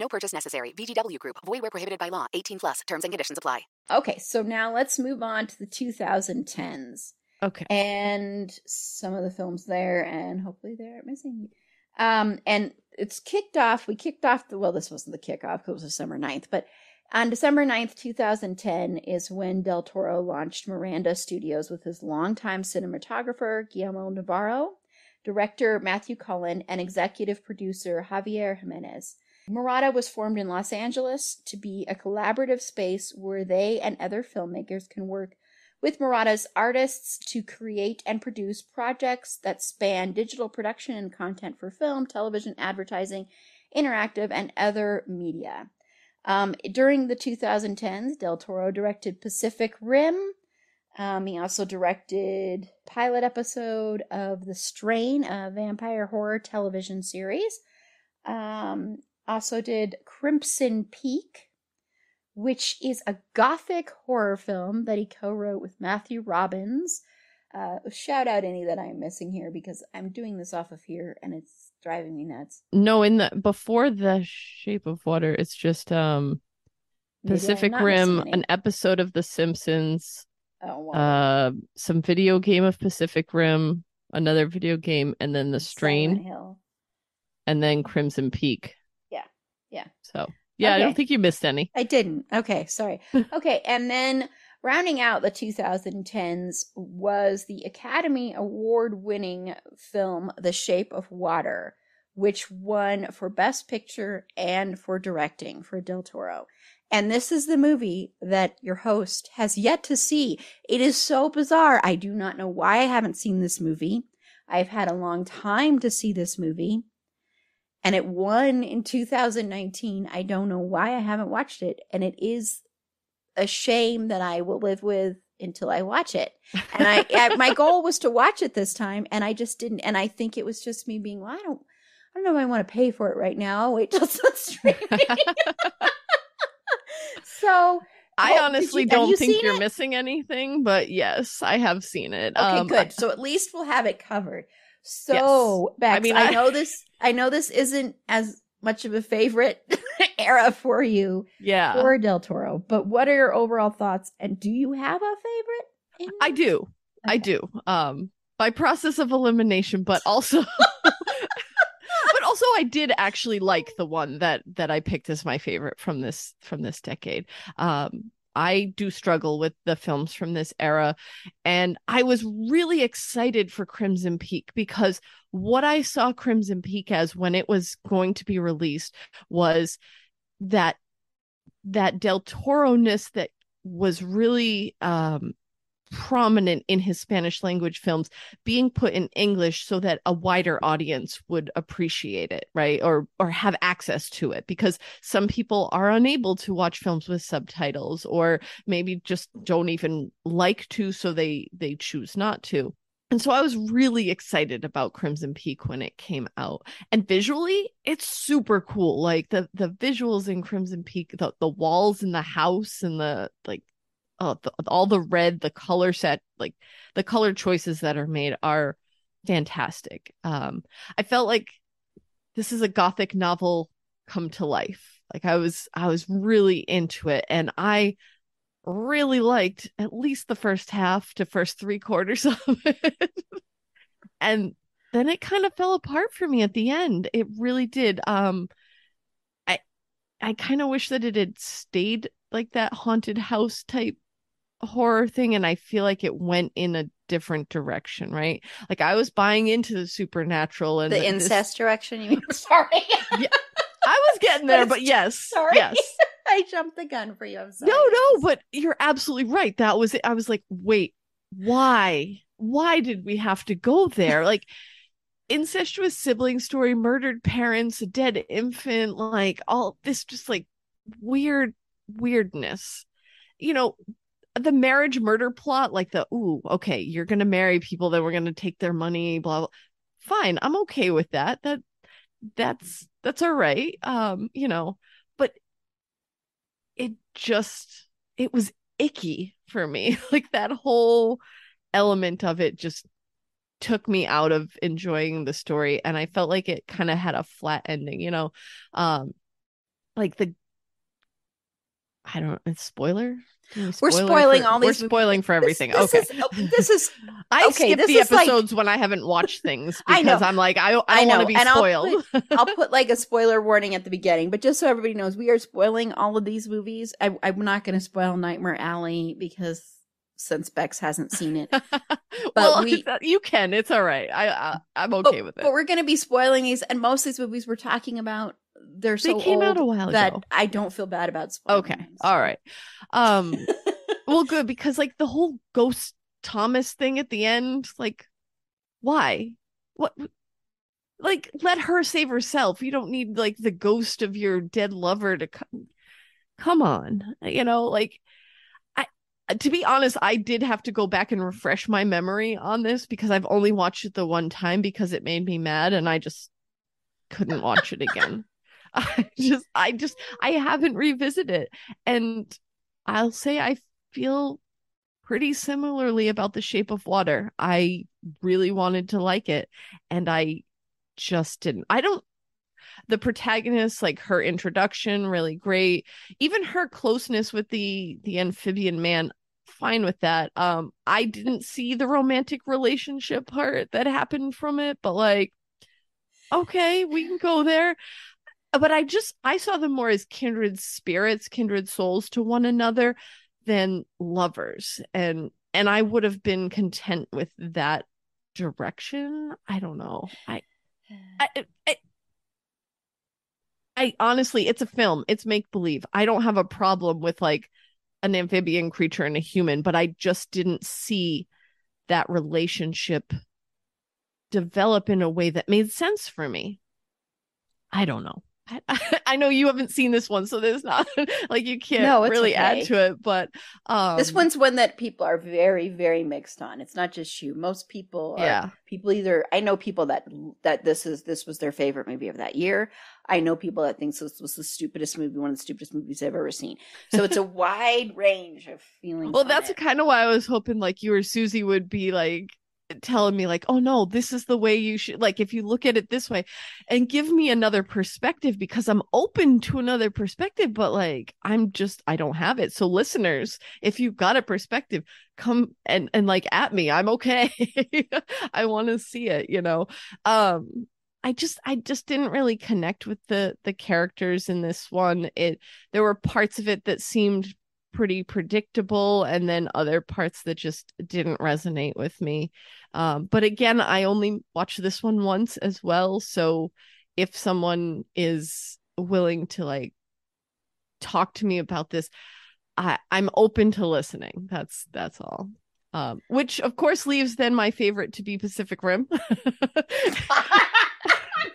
S3: No purchase necessary. VGW Group. Void where prohibited by law. 18 plus. Terms and conditions apply.
S1: Okay, so now let's move on to the 2010s
S2: Okay.
S1: and some of the films there, and hopefully they're missing. Um, and it's kicked off. We kicked off the well, this wasn't the kickoff because it was December 9th, but on December 9th, 2010 is when Del Toro launched Mirada Studios with his longtime cinematographer Guillermo Navarro, director Matthew Cullen, and executive producer Javier Jimenez. Mirada was formed in Los Angeles to be a collaborative space where they and other filmmakers can work with Mirada's artists to create and produce projects that span digital production and content for film, television, advertising, interactive, and other media. Um, during the 2010s, Del Toro directed Pacific Rim. Um, he also directed pilot episode of The Strain, a vampire horror television series. Um, also did Crimson Peak, which is a gothic horror film that he co-wrote with Matthew Robbins. Uh, shout out any that I'm missing here because I'm doing this off of here and it's driving me nuts.
S2: No, in the before the Shape of Water, it's just um Pacific Rim, an episode of The Simpsons,
S1: Oh, wow.
S2: uh some video game of Pacific Rim, another video game, and then The Strain, and then Crimson Peak.
S1: Yeah.
S2: So yeah, I don't think you missed any.
S1: I didn't. Okay, sorry. okay, and then rounding out the 2010s was the Academy Award winning film The Shape of Water, which won for Best Picture and for directing for Del Toro. And this is the movie that your host has yet to see. It is so bizarre. I do not know why I haven't seen this movie. I've had a long time to see this movie and it won in 2019. I don't know why I haven't watched it, and it is a shame that I will live with until I watch it. And I, I my goal was to watch it this time, and I just didn't. And I think it was just me being, well, I don't, I don't know if I want to pay for it right now. I'll Wait till it's on streaming. so
S2: I
S1: Well,
S2: honestly
S1: you-
S2: don't
S1: you
S2: think you're
S1: it?
S2: missing anything, but yes, I have seen it.
S1: Okay,
S2: Um,
S1: good. So at least we'll have it covered. So, Bex, I
S2: mean,
S1: I,
S2: I-
S1: know this. I know this isn't as much of a favorite era for you,
S2: yeah,
S1: for Del Toro. But what are your overall thoughts? And do you have a favorite?
S2: I do. I do. Um, by process of elimination, but also, but also, I did actually like the one that that I picked as my favorite from this from this decade. Um, I do struggle with the films from this era, and I was really excited for Crimson Peak because what I saw Crimson Peak as when it was going to be released was that that Del Toro ness that was really um prominent in his Spanish language films being put in English so that a wider audience would appreciate it, right? Or or have access to it because some people are unable to watch films with subtitles or maybe just don't even like to so they they choose not to. And so I was really excited about Crimson Peak when it came out. And visually, it's super cool. Like the the visuals in Crimson Peak, the the walls in the house and the like oh, the, all the red, the color set, like the color choices that are made are fantastic. Um, I felt like this is a gothic novel come to life. Like I was, I was really into it, and I really liked at least the first half to first three quarters of it, and then it kind of fell apart for me at the end. It really did. Um, I, I kind of wish that it had stayed like that haunted house type horror thing and I feel like it went in a different direction, right? Like I was buying into the supernatural and
S1: The
S2: this-
S1: incest direction. You mean? Sorry,
S2: I was getting there, but yes.
S1: Sorry.
S2: Yes.
S1: I jumped the gun for you. I'm sorry.
S2: No, no, but you're absolutely right. That was it. I was like, wait, why? Why did we have to go there? Like incestuous sibling story, murdered parents, a dead infant, like all this just like weird weirdness. You know, the marriage murder plot, like the ooh, okay, you're gonna marry people, then we're gonna take their money, blah blah. Fine, I'm okay with that. That that's that's all right. Um, you know, but it just it was icky for me. Like that whole element of it just took me out of enjoying the story and I felt like it kind of had a flat ending, you know. Um like the I don't know, spoiler. Can we
S1: We're spoiling
S2: for-
S1: all these. We're
S2: spoiling for everything.
S1: this
S2: okay.
S1: is- oh, this is
S2: I
S1: okay,
S2: skip the
S1: is like-
S2: episodes when I haven't watched things
S1: I know.
S2: because I'm like I, I
S1: I
S2: don't want to be
S1: and I'll
S2: spoiled.
S1: I'll put like a spoiler warning at the beginning, but just so everybody knows, we are spoiling all of these movies. I, I'm not going to spoil Nightmare Alley because since Bex hasn't seen it,
S2: well,
S1: we-
S2: you can. It's all right. I, I I'm
S1: but,
S2: okay with it.
S1: but we're going to be spoiling these, and most of these movies we're talking about, they're so
S2: they came out a while
S1: that
S2: ago.
S1: I don't feel bad about spoiling.
S2: Okay. All right. Um. well, good because like the whole ghost Thomas thing at the end, like, why? What? Like, let her save herself. You don't need like the ghost of your dead lover to come. Come on, you know, like. I, to be honest, I did have to go back and refresh my memory on this because I've only watched it the one time because it made me mad and I just couldn't watch it again. I just I just I haven't revisited. And I'll say I feel pretty similarly about the shape of water. I really wanted to like it and I just didn't. I don't the protagonist like her introduction really great even her closeness with the the amphibian man fine with that um i didn't see the romantic relationship part that happened from it but like okay we can go there Uh, but i just i saw them more as kindred spirits kindred souls to one another than lovers and and i would have been content with that direction i don't know i I, I, I honestly, it's a film. It's make believe. I don't have a problem with like an amphibian creature and a human, but I just didn't see that relationship develop in a way that made sense for me. I don't know. I, I know you haven't seen this one, so there's not like you can't
S1: No,
S2: really
S1: okay.
S2: add to it. But um,
S1: this one's one that people are very, very mixed on. It's not just you. Most people, are,
S2: Yeah.
S1: people either. I know people that that this is this was their favorite movie of that year. I know people that thinks this was the stupidest movie, one of the stupidest movies I've ever seen. So it's a wide range of feelings.
S2: Well, that's
S1: it.
S2: kind of why I was hoping like you or Susie would be like telling me like, "Oh no, this is the way you should like if you look at it this way." And give me another perspective because I'm open to another perspective, but like I'm just I don't have it. So listeners, if you've got a perspective, come and and like at me. I'm okay. I want to see it, you know. Um I just I just didn't really connect with the the characters in this one. It there were parts of it that seemed pretty predictable and then other parts that just didn't resonate with me. Um but again, I only watched this one once as well, so if someone is willing to like talk to me about this, I I'm open to listening. That's that's all. Um which of course leaves then my favorite to be Pacific Rim.
S1: I'm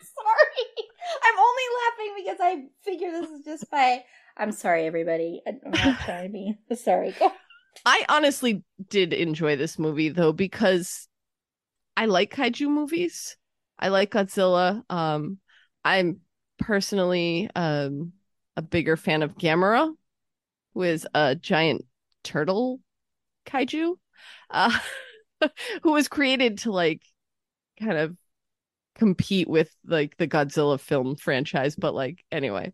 S1: sorry. I'm only laughing because I figure this is just my. I'm sorry, everybody. I'm not trying to be sorry.
S2: I honestly did enjoy this movie though because I like kaiju movies. I like Godzilla. Um I'm personally um a bigger fan of Gamera, who is a giant turtle kaiju. Uh who was created to like kind of compete with like the Godzilla film franchise but like anyway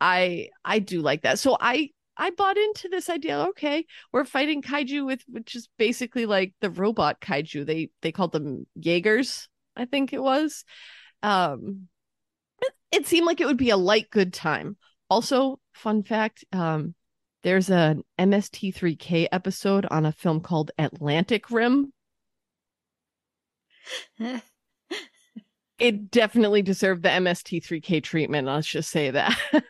S2: I I do like that. So I I bought into this idea okay we're fighting kaiju with which is basically like the robot kaiju. They they called them Jaegers I think it was. Um it, it seemed like it would be a light good time. Also fun fact um there's an MST3K episode on a film called Atlantic Rim it definitely deserved the MST3K treatment. Let's just say that.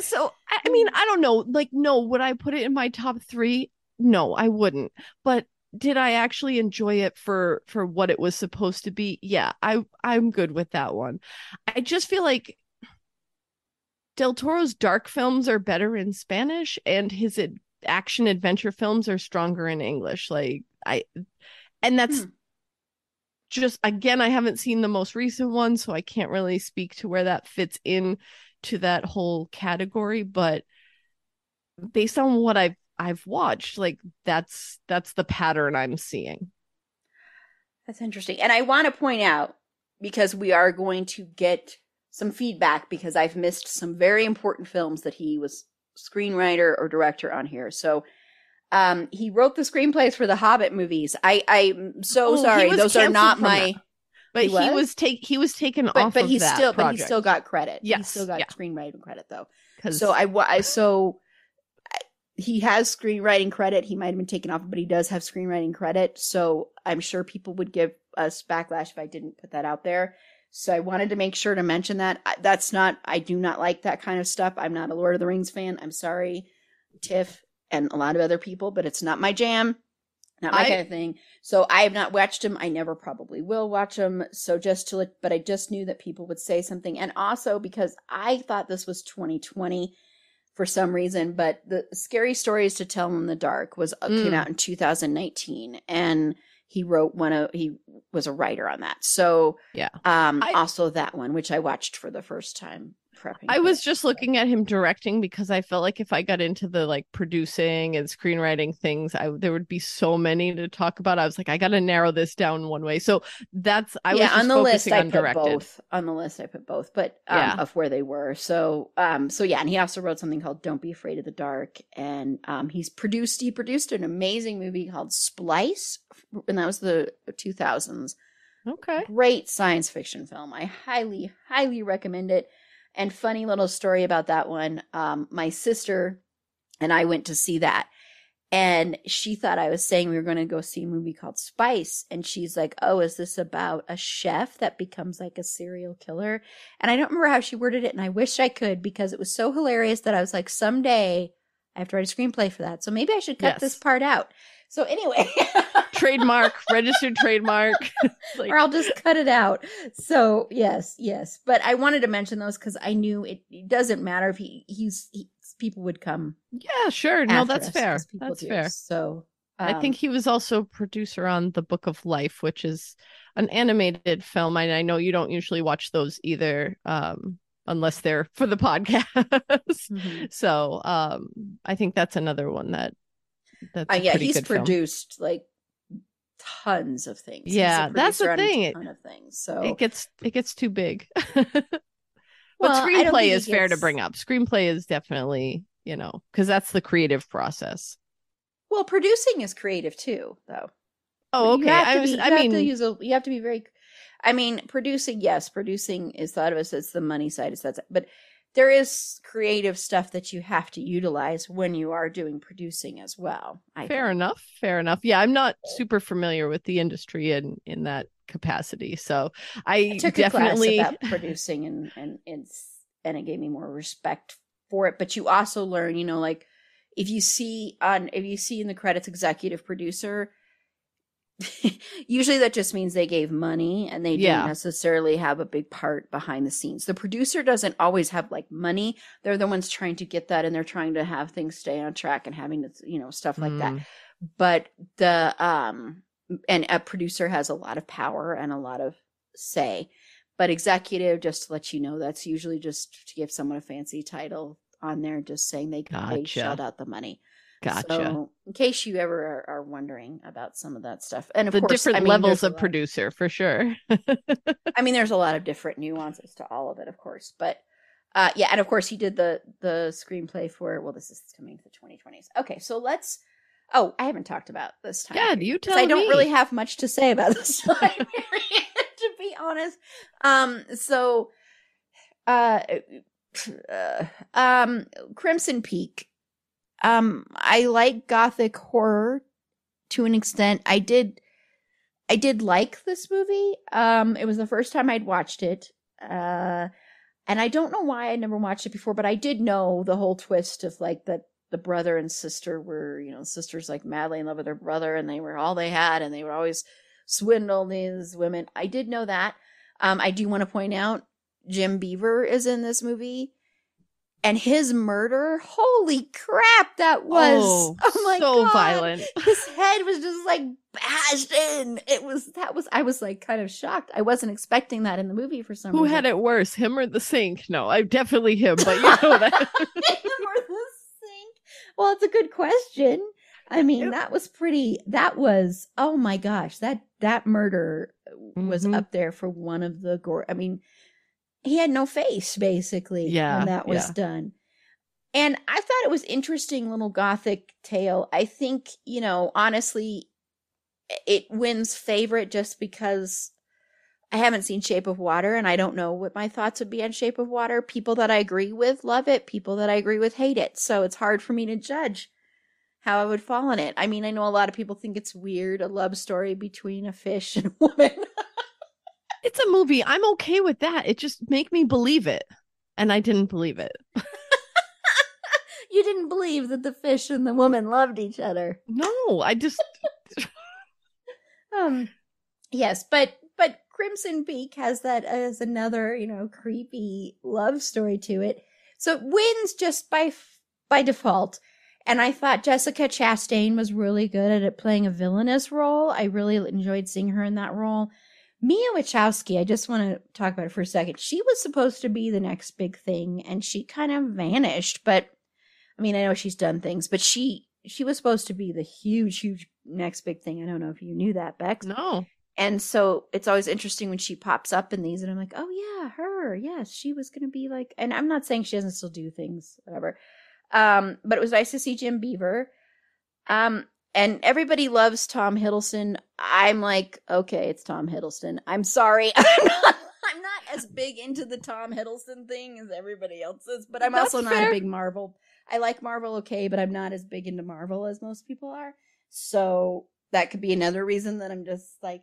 S2: so, I mean, I don't know. Like, no, would I put it in my top three? No, I wouldn't. But did I actually enjoy it for for what it was supposed to be? Yeah, I I'm good with that one. I just feel like Del Toro's dark films are better in Spanish, and his ad- action adventure films are stronger in English. Like I, and that's
S1: Hmm.
S2: Just again, I haven't seen the most recent one, so I can't really speak to where that fits in to that whole category. But based on what I've I've watched, like that's that's the pattern I'm seeing.
S1: That's interesting. And I want to point out because we are going to get some feedback because I've missed some very important films that he was screenwriter or director on here. So um he wrote the screenplays for the Hobbit movies. I I'm so
S2: Oh,
S1: sorry. Those are not my
S2: that. But
S1: He
S2: he,
S1: was?
S2: was take he was taken
S1: but
S2: off
S1: but
S2: of
S1: he's
S2: that
S1: still but he still got credit. he still got
S2: yeah.
S1: screenwriting credit though.
S2: 'cause-
S1: So I wa- I so I- he has screenwriting credit. He might have been taken off, but he does have screenwriting credit. So I'm sure people would give us backlash if I didn't put that out there. So I wanted to make sure to mention that. That's not. I do not like that kind of stuff. I'm not a Lord of the Rings fan. I'm sorry, Tiff, and a lot of other people, but it's not my jam. Not my
S2: I-
S1: kind of thing. So I have not watched them. I never probably will watch them. So just to let, but I just knew that people would say something. And also because I thought this was 2020 for some reason, but the scary stories to tell in the dark was uh, came
S2: Mm.
S1: out in 2019 and he wrote one of he was a writer on that. So
S2: Yeah.
S1: um
S2: I-
S1: also that one which I watched for the first time prepping.
S2: I was just looking at him directing because I felt like if I got into the like producing and screenwriting things, I there would be so many to talk about. I was like, I got to narrow this down one way. So that's I was
S1: yeah,
S2: just
S1: on the list I put
S2: directed.
S1: both. On the list I put both, but um,
S2: Yeah.
S1: of where they were. So um so yeah, and he also wrote something called Don't Be Afraid of the Dark and um he's produced he produced an amazing movie called Splice and that was the 2000s.
S2: Okay.
S1: Great science fiction film. I highly highly recommend it. And funny little story about that one. Um my sister and I went to see that and she thought I was saying we were going to go see a movie called Spice. And she's like, Oh, is this about a chef that becomes like a serial killer? And I don't remember how she worded it. And I wish I could because it was so hilarious that I was like, Someday I have to write a screenplay for that. So maybe I should cut
S2: Yes.
S1: this part out. So anyway,
S2: Trademark, registered trademark. like,
S1: or I'll just cut it out. So yes, yes. But I wanted to mention those because I knew it, it doesn't matter if he, he's, he, people would come.
S2: yeah, sure. No, that's fair. That's
S1: do.
S2: fair.
S1: So
S2: I
S1: um,
S2: think he was also producer on The Book of Life, which is an animated film. And I know you don't usually watch those either, um, unless they're for the podcast.
S1: mhm.
S2: so um, I think that's another one that that's
S1: Uh, yeah, he's
S2: good film.
S1: produced like tons of things.
S2: Yeah, that's the thing. It-
S1: ton of things. So
S2: It gets it gets too big.
S1: Well,
S2: but screenplay is fair to bring up. Screenplay is definitely, you know, because that's the creative process.
S1: well, producing is creative too, though.
S2: Oh, okay. I was,
S1: be-
S2: I
S1: have
S2: mean,
S1: to use a. You have to be very. I mean, producing. Yes, producing is thought of as it's the money side. It's that's. But there is creative stuff that you have to utilize when you are doing producing as well. I
S2: fair
S1: think.
S2: enough. Fair enough. Yeah, I'm not super familiar with the industry in in that capacity, so I,
S1: I took
S2: definitely
S1: a class about producing and and and and it gave me more respect for it. But you also learn, you know, like if you see on if you see in the credits executive producer, usually that just means they gave money and they
S2: Yeah.
S1: didn't necessarily have a big part behind the scenes. The producer doesn't always have like money. They're the ones trying to get that and they're trying to have things stay on track and having to, you know, stuff like that
S2: Mm,
S1: but the um and a producer has a lot of power and a lot of say but executive just to let you know that's usually just to give someone a fancy title on there just saying they, they
S2: Gotcha.
S1: shelled out the money
S2: Gotcha.
S1: so in case you ever are, are wondering about some of that stuff and of
S2: the
S1: course
S2: different
S1: I mean,
S2: levels of producer for sure.
S1: I mean, there's a lot of different nuances to all of it, of course, but uh, yeah, and of course he did the the screenplay for. Well, this is coming to the 2020s. Okay, so let's. Oh, I haven't talked about this time.
S2: Yeah, you tell
S1: I don't
S2: me.
S1: really have much to say about this time period, to be honest. Um, so, uh, uh, um, Crimson Peak. Um, I like gothic horror to an extent. I did I did like this movie. Um, it was the first time I'd watched it. Uh, and I don't know why I'd never watched it before, but I did know the whole twist of like that the brother and sister were, you know, sisters like madly in love with their brother and they were all they had and they would always swindle these women. I did know that. Um, I do want to point out Jim Beaver is in this movie. And his murder, holy crap, that was
S2: oh,
S1: oh, my
S2: so
S1: god
S2: violent.
S1: his head was just like bashed in. It was that was I was like kind of shocked. I wasn't expecting that in the movie for some
S2: Who
S1: reason.
S2: had it worse, him or the sink? No, I definitely him, but you know that.
S1: Or the sink? Well, it's a good question. I mean,
S2: Yep.
S1: that was pretty. That was oh my gosh that that murder was
S2: Mhm.
S1: up there for one of the gore. I mean, he had no face basically
S2: Yeah,
S1: when that was
S2: yeah.
S1: done. And I thought it was interesting little gothic tale. I think, you know, honestly it wins favorite just because I haven't seen Shape of Water and I don't know what my thoughts would be on Shape of Water. People that I agree with love it, people that I agree with hate it. So it's hard for me to judge how I would fall in it. I mean, I know a lot of people think it's weird a love story between a fish and a woman.
S2: It's a movie. I'm okay with that. It just make me believe it. And I didn't believe it.
S1: you didn't believe that the fish and the woman loved each other.
S2: No, I just
S1: Um yes, but but Crimson Peak has that as another, you know, creepy love story to it. So it wins just by f- by default. And I thought Jessica Chastain was really good at it playing a villainous role. I really enjoyed seeing her in that role. Mia Wasikowska, I just want to talk about it for a second. She was supposed to be the next big thing and she kind of vanished, but I mean, I know she's done things, but she she was supposed to be the huge huge next big thing. I don't know if you knew that, Bex.
S2: no.
S1: And so it's always interesting when she pops up in these, and I'm like, oh yeah, her. Yes, she was gonna be like. And I'm not saying she doesn't still do things, whatever. Um, but it was nice to see Jim Beaver. Um, and everybody loves Tom Hiddleston. I'm like, okay, it's Tom Hiddleston. I'm sorry, I'm not. I'm not as big into the Tom Hiddleston thing as everybody else is, but I'm
S2: That's
S1: also not
S2: fair.
S1: a big Marvel. I like Marvel okay, but I'm not as big into Marvel as most people are. So that could be another reason that I'm just like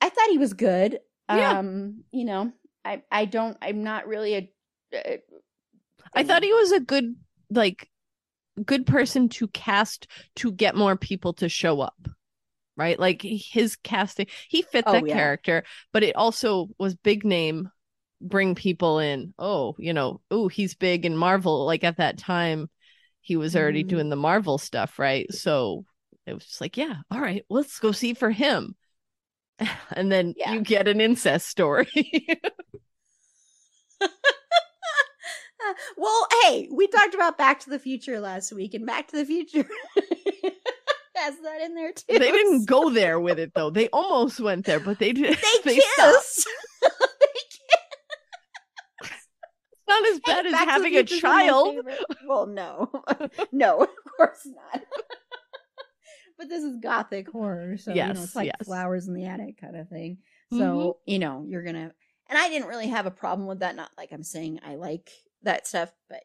S1: I thought he was good.
S2: Yeah.
S1: Um, you know, I I don't I'm not really a, a
S2: I thought he was a good like good person to cast to get more people to show up. Right? Like his casting, he fit
S1: Oh,
S2: that
S1: yeah.
S2: character, but it also was big name bring people in. Oh, you know, oh, he's big in Marvel. Like at that time, he was already
S1: Mhm.
S2: doing the Marvel stuff, right? So it was just like, yeah, all right, let's go see for him. And then
S1: Yeah.
S2: you get an incest story.
S1: Well, hey, we talked about Back to the Future last week, and Back to the Future has that in there too.
S2: they didn't go there with it though. They almost went there, but they did.
S1: They
S2: stopped.
S1: kissed. they kissed.
S2: It's not as bad
S1: Hey,
S2: as
S1: Back to the
S2: having a
S1: Future's one of my
S2: child.
S1: Well, no, no, of course not. but this is gothic horror, so you know it's like
S2: yes.
S1: flowers in the attic kind of thing. So
S2: Mhm.
S1: you know you're gonna, and I didn't really have a problem with that. Not like I'm saying I like that stuff, but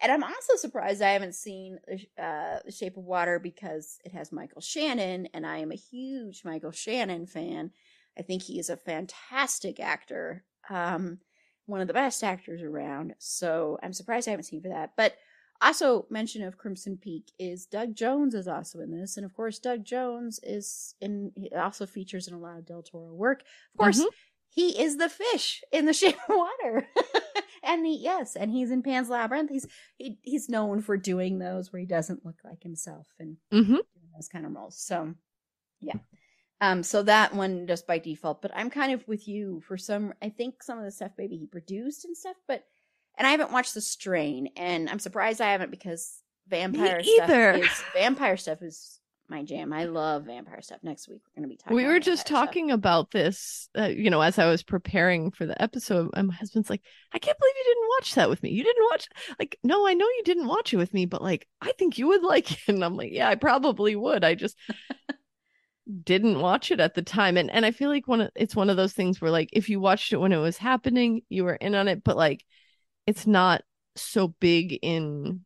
S1: and I'm also surprised I haven't seen uh, The Shape of Water because it has Michael Shannon, and I am a huge Michael Shannon fan. I think he is a fantastic actor, um, one of the best actors around. So I'm surprised I haven't seen for that. But also mention of Crimson Peak is Doug Jones is also in this, and of course Doug Jones is in. He also features in a lot of Del Toro work. Of course,
S2: Mhm.
S1: he is the fish in The Shape of Water. and he yes, and he's in Pan's Labyrinth. He's he, he's known for doing those where he doesn't look like himself and mm-hmm. those kind of roles. So yeah. Um, so that one just by default, but I'm kind of with you for some. I think some of the stuff maybe he produced and stuff, but and I haven't watched The Strain, and I'm surprised I haven't because vampire
S2: either.
S1: stuff is vampire stuff is my jam. I love vampire stuff. Next week we're going to be talking.
S2: We were just
S1: vampire stuff.
S2: talking about this, uh, you know, as I was preparing for the episode. And my husband's like, I can't believe you didn't watch that with me. You didn't watch, like, no, I know you didn't watch it with me, but like, I think you would like it. And I'm like, yeah, I probably would. I just didn't watch it at the time. And and I feel like one of it's one of those things where like if you watched it when it was happening, you were in on it, but like it's not so big in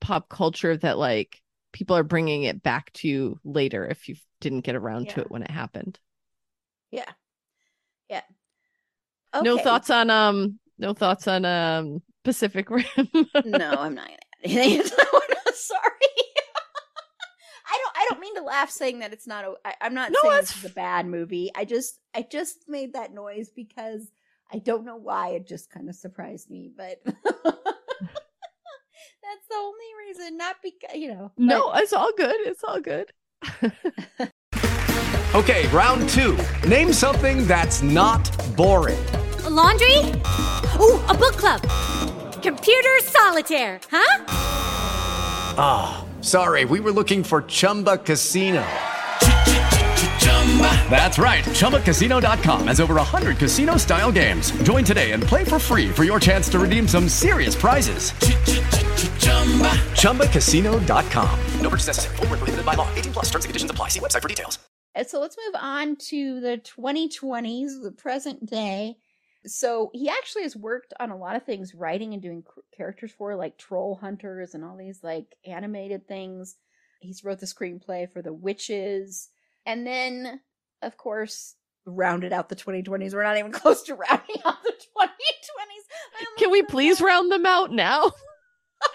S2: pop culture that like people are bringing it back to you later if you didn't get around to it when it happened.
S1: Yeah. Yeah.
S2: No thoughts on um no thoughts on um Pacific Rim.
S1: no, I'm not gonna add anything to that one. I'm sorry. I don't. I don't mean to laugh saying that it's not. A, I, I'm not
S2: No,
S1: saying
S2: that's
S1: this is a bad movie. I just, I just made that noise because I don't know why. It just kind of surprised me, but that's the only reason. Not because you know.
S2: no,
S1: but-
S2: it's all good. It's all good.
S4: Okay, round two. Name something that's not boring.
S5: A laundry? Ooh, a book club. Computer solitaire, huh?
S4: Ah, sorry, we were looking for Chumba Casino. That's right. ChumbaCasino.com has over 100 casino style games. Join today and play for free for your chance to redeem some serious prizes. ChumbaCasino.com. No purchase necessary. Full prohibited by law. 18 plus terms and conditions apply. See website for details.
S1: And so let's move on to the 2020s, the present day. So he actually has worked on a lot of things, writing and doing characters for like Troll Hunters and all these like animated things. He's wrote the screenplay for The Witches. And then, of course, rounded out the 2020s. We're not even close to rounding out the 2020s.
S2: Can we please round them out now?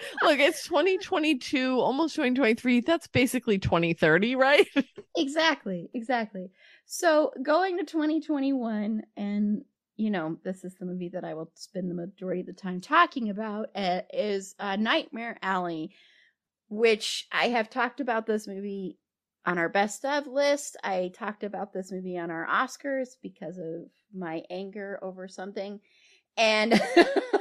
S2: Look, it's 2022, almost 2023. That's basically 2030, right?
S1: Exactly, exactly. So going to 2021, and you know, this is the movie that I will spend the majority of the time talking about, uh, is uh, Nightmare Alley, which I have talked about this movie on our best of list. I talked about this movie on our Oscars because of my anger over something. And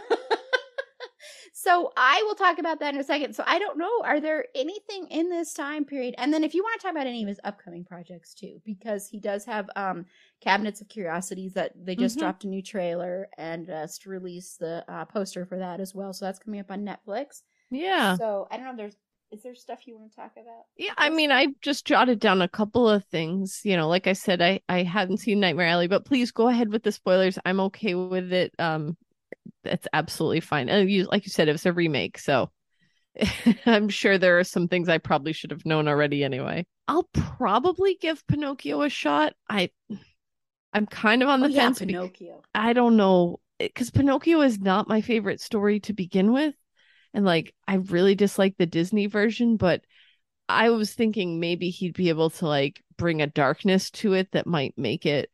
S1: so I will talk about that in a second. So I don't know, are there anything in this time period? And then if you want to talk about any of his upcoming projects too, because he does have um Cabinets of Curiosities that they just
S2: Mhm.
S1: dropped a new trailer and just released the uh, poster for that as well. So that's coming up on Netflix.
S2: Yeah.
S1: So I don't know. There's is there stuff you want to talk about?
S2: Yeah, I mean, I just jotted down a couple of things. You know, like I said, I I hadn't seen Nightmare Alley, but please go ahead with the spoilers. I'm okay with it. Um, that's absolutely fine. And you, like you said, it was a remake, so I'm sure there are some things I probably should have known already. Anyway, I'll probably give Pinocchio a shot. I, I'm kind of on the
S1: oh,
S2: fence. be-
S1: Pinocchio.
S2: I don't know because Pinocchio is not my favorite story to begin with. And like I really dislike the Disney version, but I was thinking maybe he'd be able to like bring a darkness to it that might make it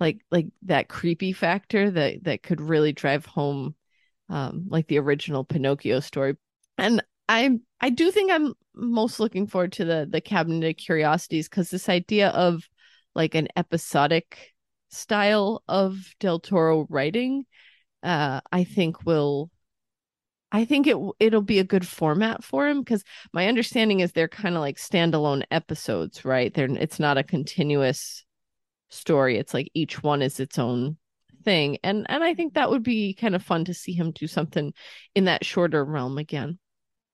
S2: like like that creepy factor that that could really drive home um like the original Pinocchio story. And I I do think I'm most looking forward to the the Cabinet of Curiosities because this idea of like an episodic style of Del Toro writing, uh, I think will. I think it it'll be a good format for him because my understanding is they're kind of like standalone episodes, right? They're it's not a continuous story. It's like each one is its own thing, and and I think that would be kind of fun to see him do something in that shorter realm again.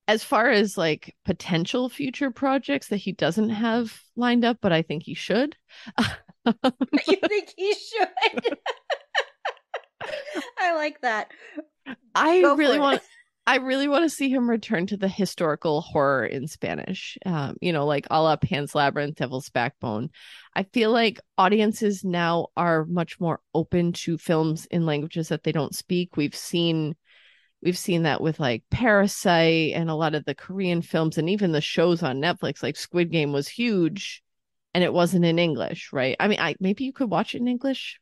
S2: As far as like potential future projects that he doesn't have lined up, but I think he should.
S1: you think he should? I like that.
S2: I
S1: Go
S2: really want I really want to see him return to the historical horror in Spanish. Um, you know, like a la Pan's Labyrinth, Devil's Backbone. I feel like audiences now are much more open to films in languages that they don't speak. We've seen we've seen that with like Parasite and a lot of the Korean films and even the shows on Netflix, like Squid Game was huge and it wasn't in English, right? I mean, I maybe you could watch it in English.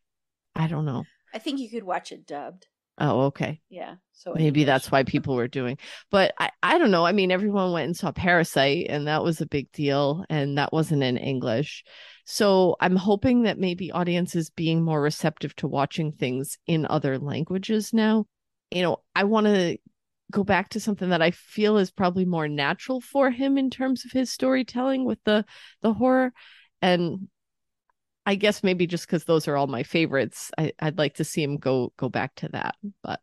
S2: I don't know.
S1: I think you could watch it dubbed.
S2: Oh, okay.
S1: Yeah. So
S2: maybe that's why people were doing but I, I don't know i mean everyone went and saw parasite and that was a big deal and that wasn't in english so i'm hoping that maybe audiences being more receptive to watching things in other languages now you know i want to go back to something that i feel is probably more natural for him in terms of his storytelling with the the horror and i guess maybe just because those are all my favorites I, i'd like to see him go go back to that but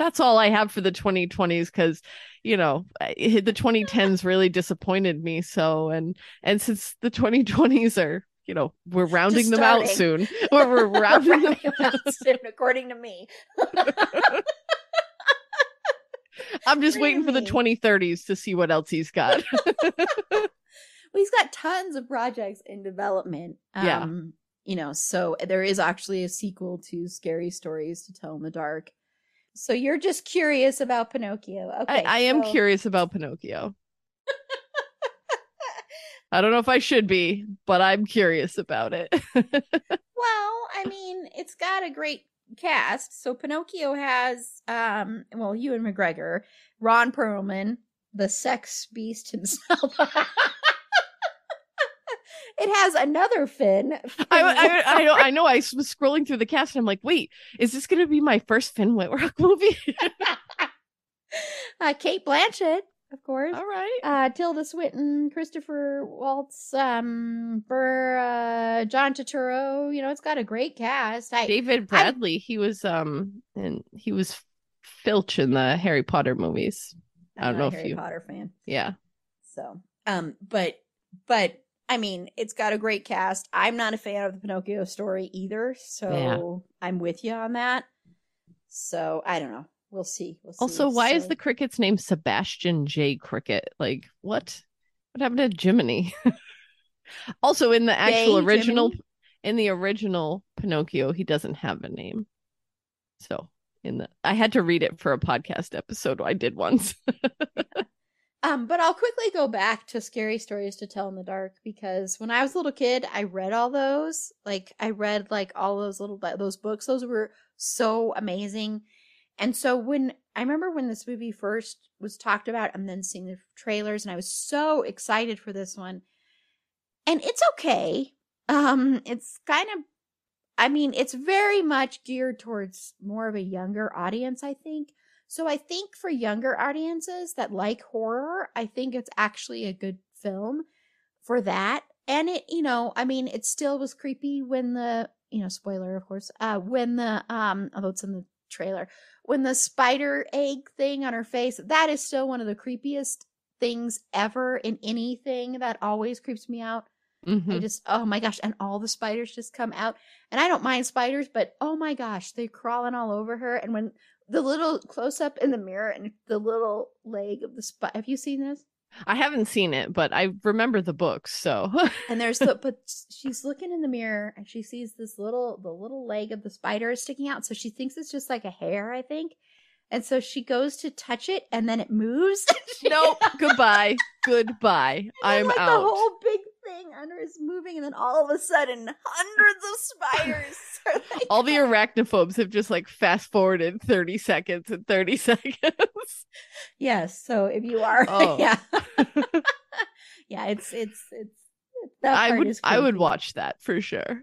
S2: that's all I have for the 2020s because you know the 2010s really disappointed me. So and and since the 2020s are you know we're rounding them out soon, or we're rounding them.
S1: Rounding out soon, according to me.
S2: I'm just waiting for the 2030s to see what else he's got.
S1: Well, he's got tons of projects in development.
S2: Yeah.
S1: Um, you know, so there is actually a sequel to Scary Stories to Tell in the Dark. So you're just curious about Pinocchio. Okay.
S2: I, I am
S1: so-
S2: curious about Pinocchio. I don't know if I should be, but I'm curious about it.
S1: Well, I mean, it's got a great cast. So Pinocchio has um well, Ewan McGregor, Ron Perlman, the sex beast himself. it has another Finn.
S2: I, I, I, know, I know. I was scrolling through the cast and I'm like, wait, is this going to be my first Finn Wittrock movie?
S1: uh, Cate Blanchett. of course.
S2: All right.
S1: Uh, Tilda Swinton, Christopher Waltz, um, for uh, John Turturro. You know, it's got a great cast. I,
S2: David Bradley, he was um and he was Filch in the Harry Potter movies. I
S1: I'm
S2: don't
S1: not
S2: know
S1: a
S2: if
S1: Harry
S2: you
S1: Potter fan.
S2: Yeah.
S1: So, um, but but I mean, it's got a great cast. I'm not a fan of the Pinocchio story either, so I'm with you on that. So I don't know. We'll see. We'll see.
S2: Also, why is the cricket's name Sebastian J. Cricket? Like, what? What happened to Jiminy? also, in the actual
S1: J.
S2: original,
S1: Jiminy?
S2: in the original Pinocchio, he doesn't have a name. So, in the, I had to read it for a podcast episode I did once.
S1: Um, but I'll quickly go back to scary stories to tell in the dark because when I was a little kid, I read all those. Like I read like all those little those books. Those were so amazing. And so when I remember when this movie first was talked about and then seeing the trailers and I was so excited for this one. And it's okay. Um it's kind of I mean, it's very much geared towards more of a younger audience, I think. So I think for younger audiences that like horror, I think it's actually a good film for that. And it, you know, I mean, it still was creepy when the, you know, spoiler of course, uh when the um although it's in the trailer, when the spider egg thing on her face, that is still one of the creepiest things ever in anything that always creeps me out. I
S2: Mhm.
S1: just, oh my gosh. And all the spiders just come out. And I don't mind spiders, but oh my gosh, they're crawling all over her. And when the little close up in the mirror and the little leg of the spider, have you seen this?
S2: I haven't seen it, but I remember the books. So,
S1: And there's the, but she's looking in the mirror and she sees this little, the little leg of the spider is sticking out. So she thinks it's just like a hair, I think. And so she goes to touch it and then it moves.
S2: nope. Goodbye. Goodbye.
S1: And
S2: I'm
S1: like
S2: out.
S1: the whole big thing under is moving, and then all of a sudden, hundreds of spiders. like,
S2: All the arachnophobes have just like fast forwarded 30 seconds and 30 seconds.
S1: yes. So if you are,
S2: Oh.
S1: yeah, yeah, it's it's it's. That
S2: I would I would watch that for sure.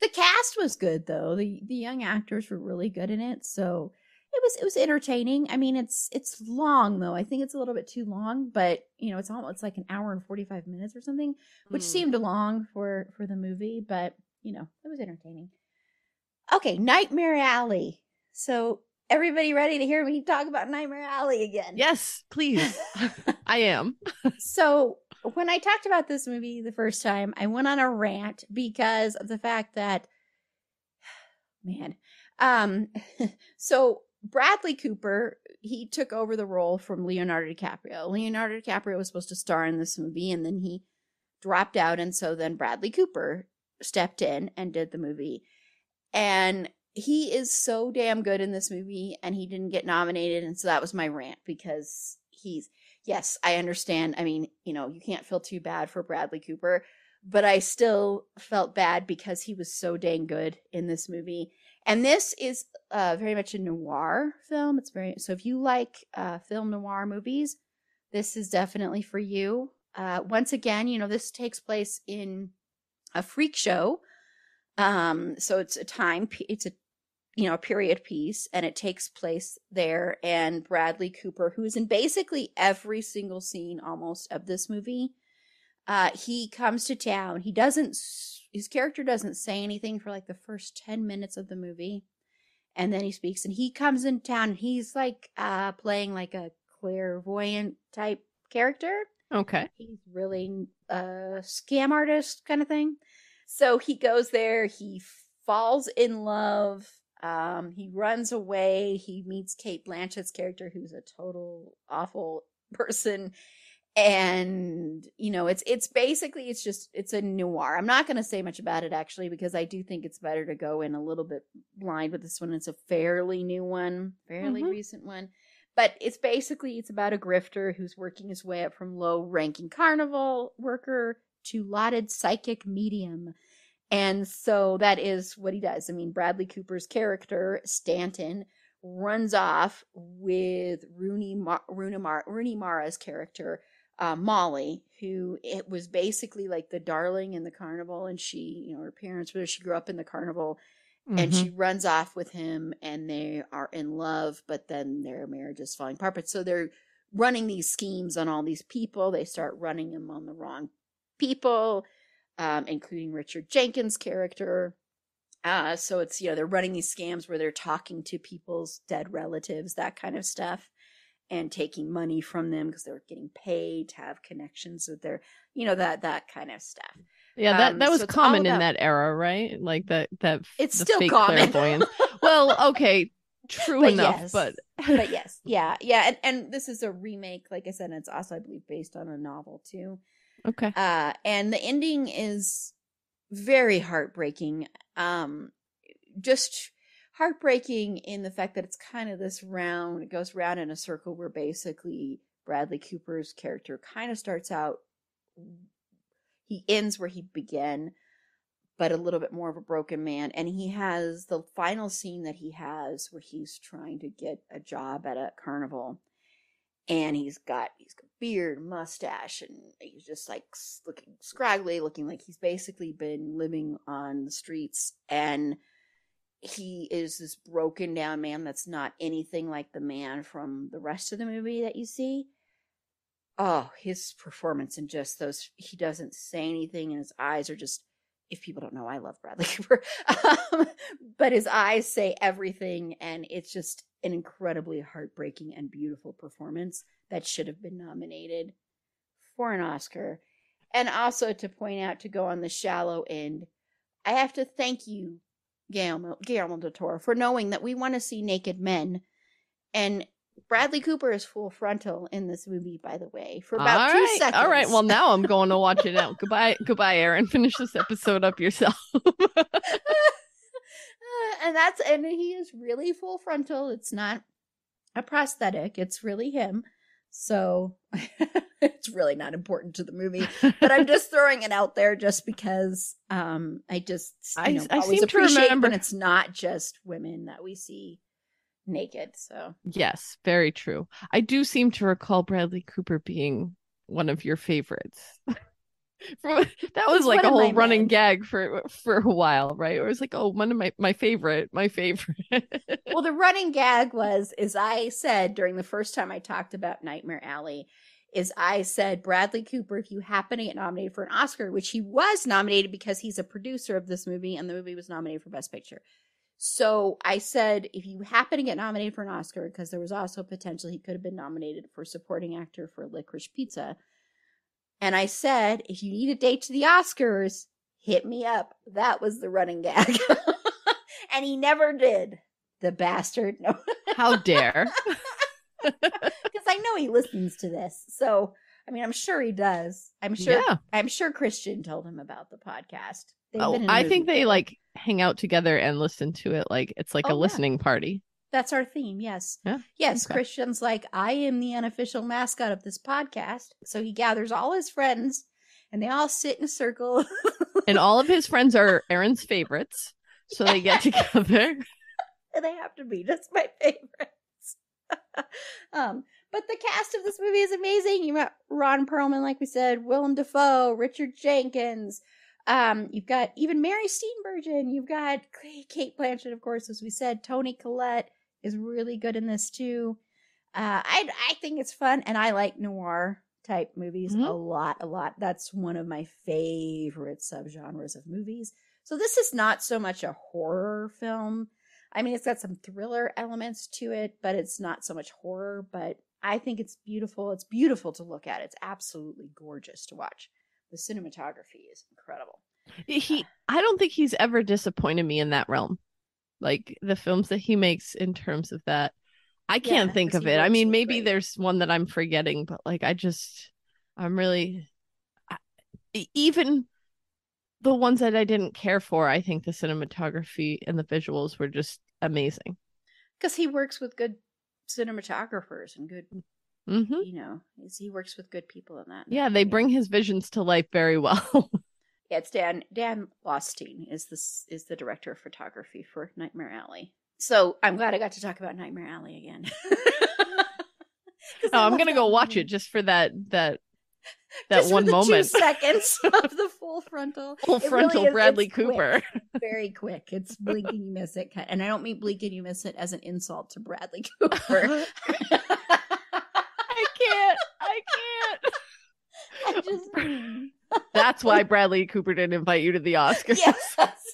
S1: The cast was good though. the The young actors were really good in it, so it was it was entertaining. I mean, it's it's long though. I think it's a little bit too long, but you know, it's almost it's like an hour and forty five minutes or something, which
S2: Hmm.
S1: seemed long for for the movie, but you know, it was entertaining. Okay, Nightmare Alley. So everybody ready to hear me talk about Nightmare Alley again?
S2: Yes, please. I am.
S1: so when I talked about this movie the first time, I went on a rant because of the fact that man. Um so Bradley Cooper, he took over the role from Leonardo DiCaprio. Leonardo DiCaprio was supposed to star in this movie and then he dropped out and so then Bradley Cooper stepped in and did the movie. And he is so damn good in this movie and he didn't get nominated and so that was my rant because he's yes, I understand. I mean, you know, you can't feel too bad for Bradley Cooper, but I still felt bad because he was so dang good in this movie. And this is uh, very much a noir film. It's very so if you like uh, film noir movies, this is definitely for you. Uh, once again, you know, this takes place in a freak show. Um, so it's a time, it's a you know, a period piece and it takes place there. And Bradley Cooper, who's in basically every single scene almost of this movie, uh, he comes to town. He doesn't, his character doesn't say anything for like the first 10 minutes of the movie. And then he speaks and he comes in town and he's like, uh, playing like a clairvoyant type character
S2: Okay.
S1: he's really a scam artist kind of thing. So he goes there, he falls in love, um, he runs away, he meets Cate Blanchett's character, who's a total awful person. And you know, it's it's basically it's just it's a noir. I'm not gonna say much about it actually, because I do think it's better to go in a little bit blind with this one. It's a fairly new one, fairly
S2: Mhm.
S1: recent one but it's basically it's about a grifter who's working his way up from low ranking carnival worker to lauded psychic medium and so that is what he does i mean bradley cooper's character stanton runs off with rooney, Mar- rooney, Mar- rooney mara's character uh, molly who it was basically like the darling in the carnival and she you know her parents were she grew up in the carnival and
S2: Mhm.
S1: she runs off with him and they are in love but then their marriage is falling apart but so they're running these schemes on all these people. They start running them on the wrong people, um, including Richard Jenkins' character. Uh, so it's, you know, they're running these scams where they're talking to people's dead relatives, that kind of stuff, and taking money from them because they're getting paid to have connections with their, you know, that that kind of stuff.
S2: Yeah, that,
S1: Um,
S2: that was
S1: so
S2: common in that era, right? Like that that
S1: It's still
S2: fake
S1: common.
S2: clairvoyance. well, okay, true
S1: But
S2: enough,
S1: yes.
S2: but
S1: but yes, yeah, yeah, and and this is a remake, like I said, and it's also I believe based on a novel too.
S2: okay.
S1: Uh, and the ending is very heartbreaking. Um, just heartbreaking in the fact that it's kind of this round, it goes round in a circle where basically Bradley Cooper's character kind of starts out, he ends where he began, but a little bit more of a broken man. And he has the final scene that he has where he's trying to get a job at a carnival and he's got he's got beard, mustache, and he's just like looking scraggly, looking like he's basically been living on the streets. And he is this broken down man that's not anything like the man from the rest of the movie that you see. Oh, his performance and just those he doesn't say anything, and his eyes are just. If people don't know, I love Bradley Cooper, um, but his eyes say everything, and it's just an incredibly heartbreaking and beautiful performance that should have been nominated for an Oscar. And also to point out to go on the shallow end, I have to thank you, Guillermo, Guillermo del Toro, for knowing that we want to see naked men. And Bradley Cooper is full frontal in this movie, by the way, for about
S2: all
S1: two
S2: right,
S1: seconds.
S2: all right. Well, now I'm going to watch it now. goodbye, goodbye, Aaron. Finish this episode up yourself.
S1: and that's and he is really full frontal. It's not a prosthetic. It's really him. So it's really not important to the movie, but I'm just throwing it out there just because um I just you
S2: I-
S1: know,
S2: I
S1: always appreciate when it's not just women that we see naked. So
S2: yes, very true. I do seem to recall Bradley Cooper being one of your favorites. That was like a whole running
S1: men.
S2: gag for for a while, right? It was like, oh, one of my my favorite, my favorite.
S1: well the running gag was as i said during the first time i talked about nightmare alley is i said bradley cooper if you happen to get nominated for an oscar which he was nominated because he's a producer of this movie and the movie was nominated for best picture. So i said if you happen to get nominated for an oscar because there was also potential he could have been nominated for supporting actor for licorice pizza. And i said if you need a date to the oscars hit me up. That was the running gag. And he never did. The bastard. No,
S2: How dare?
S1: because I know he listens to this. So, I mean, I'm sure he does. I'm sure.
S2: Yeah.
S1: I'm sure Christian told him about the podcast. They've
S2: Oh,
S1: been in a
S2: I think they like hang out together and listen to it like it's like
S1: Oh,
S2: a
S1: yeah.
S2: listening party.
S1: That's our theme. Yes.
S2: Yeah.
S1: Yes.
S2: Okay.
S1: Christian's like, I am the unofficial mascot of this podcast. So he gathers all his friends and they all sit in a circle.
S2: And all of his friends are Aaron's favorites. So they get together.
S1: and they have to be just my favorites. Um, but the cast of this movie is amazing. You got Ron Perlman, like we said, Willem Dafoe, Richard Jenkins. Um, you've got even Mary Steenburgen. You've got Cate Blanchett, of course, as we said. Toni Collette is really good in this too. Uh, I I think it's fun, and I like noir type movies
S2: Mhm.
S1: a lot, a lot. That's one of my favorite subgenres of movies. So this is not so much a horror film. I mean, it's got some thriller elements to it, but it's not so much horror. But I think it's beautiful. It's beautiful to look at. It's absolutely gorgeous to watch. The cinematography is incredible.
S2: he I don't think he's ever disappointed me in that realm. Like the films that he makes in terms of that. I can't
S1: Yeah,
S2: think of it. I mean, maybe
S1: great-
S2: there's one that I'm forgetting, but like I just I'm really I, even the ones that I didn't care for, I think the cinematography and the visuals were just amazing.
S1: Because he works with good cinematographers and good,
S2: hmm
S1: you know, he works with good people in that.
S2: Yeah, they bring his visions to life very well.
S1: Yeah, it's Dan Dan Laustsen is this is the director of photography for Nightmare Alley. So I'm glad I got to talk about Nightmare Alley again.
S2: Oh, I'm gonna go watch
S1: movie.
S2: it just for that that that
S1: Just
S2: one moment.
S1: seconds of the full frontal.
S2: Full
S1: frontal really is,
S2: bradley
S1: cooper quick. very quick. It's blinking and you miss it and i don't mean blinking and you miss it as an insult to bradley cooper.
S2: I
S1: can't. I can't. I just...
S2: that's why bradley cooper didn't invite you to the oscars.
S1: Yes, that's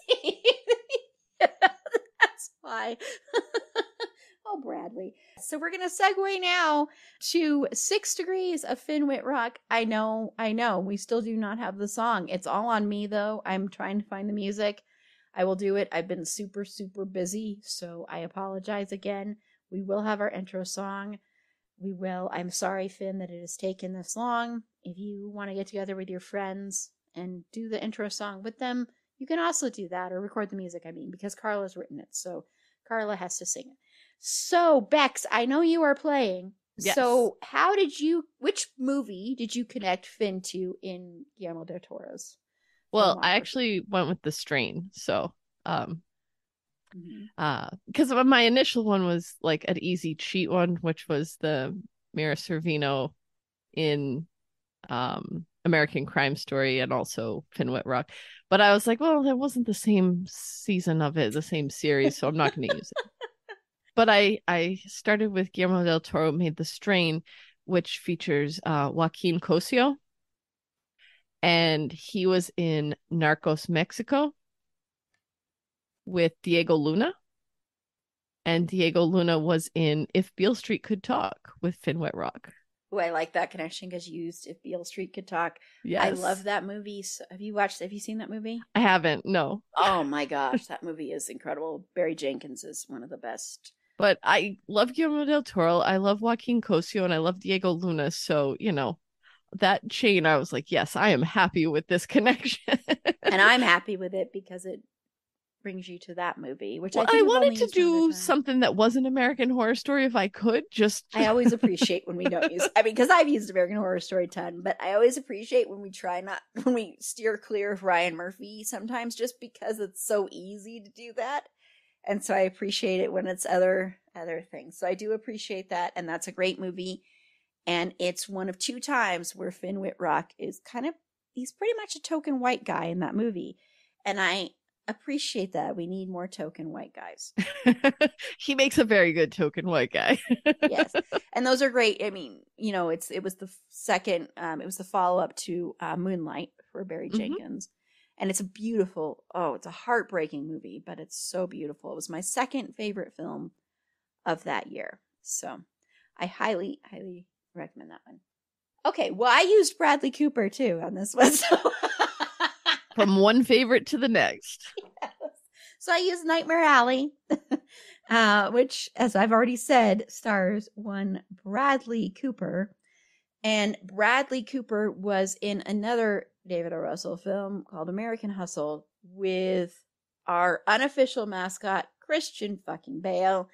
S1: why oh, Bradley. So we're gonna segue now to Six Degrees of Finn Wittrock. I know, I know, we still do not have the song. It's all on me though. I'm trying to find the music. I will do it. I've been super, super busy, so I apologize again. We will have our intro song. We will. I'm sorry, Finn, that it has taken this long. If you want to get together with your friends and do the intro song with them, you can also do that or record the music, I mean, because Carla's written it. So Carla has to sing it. So, Bex, I know you are playing.
S2: Yes.
S1: So, how did you, which movie did you connect Finn to in Guillermo del Toro's?
S2: Well. I actually went with the strain. So, um,
S1: Mhm.
S2: uh, because my initial one was like an easy cheat one, which was the Mira Sorvino in um American Crime Story and also Finn Wittrock. But I was like, well, that wasn't the same season of it, the same series, so I'm not going to use it. But I I started with Guillermo del Toro made the strain, which features uh Joaquin Cosio. And he was in Narcos Mexico with Diego Luna. And Diego Luna was in If Beale Street Could Talk with Finn Wittrock.
S1: Oh, I like that connection because you used If Beale Street Could Talk.
S2: Yes.
S1: I love that movie. So, have you watched, have you seen that movie?
S2: I haven't, no.
S1: Oh my gosh, that movie is incredible. Barry Jenkins is one of the best.
S2: But I love Guillermo del Toro. I love Joaquin Cosio and I love Diego Luna. So, you know, that chain, I was like, yes, I am happy with this connection.
S1: And I'm happy with it because it brings you to that movie, which
S2: Well,
S1: I,
S2: I wanted to
S1: used one other
S2: do something that wasn't American Horror Story if I could. Just
S1: I always appreciate when we don't use. I mean, because I've used American Horror Story a ton, but I always appreciate when we try not when we steer clear of Ryan Murphy sometimes, just because it's so easy to do that. And so I appreciate it when it's other other things. So I do appreciate that, and that's a great movie. And it's one of two times where Finn Wittrock is kind of he's pretty much a token white guy in that movie, and I appreciate that. We need more token white guys.
S2: he makes a very good token white guy.
S1: yes and those are great i mean you know it's it was the second um it was the follow-up to uh moonlight for barry
S2: Mhm.
S1: jenkins and it's a beautiful oh it's a heartbreaking movie but it's so beautiful it was my second favorite film of that year so i highly highly recommend that one okay well i used bradley cooper too on this one so
S2: From one favorite to the next.
S1: So I used Nightmare Alley, uh, which, as I've already said, stars one Bradley Cooper. And Bradley Cooper was in another David O. Russell film called American Hustle with our unofficial mascot, Christian fucking Bale.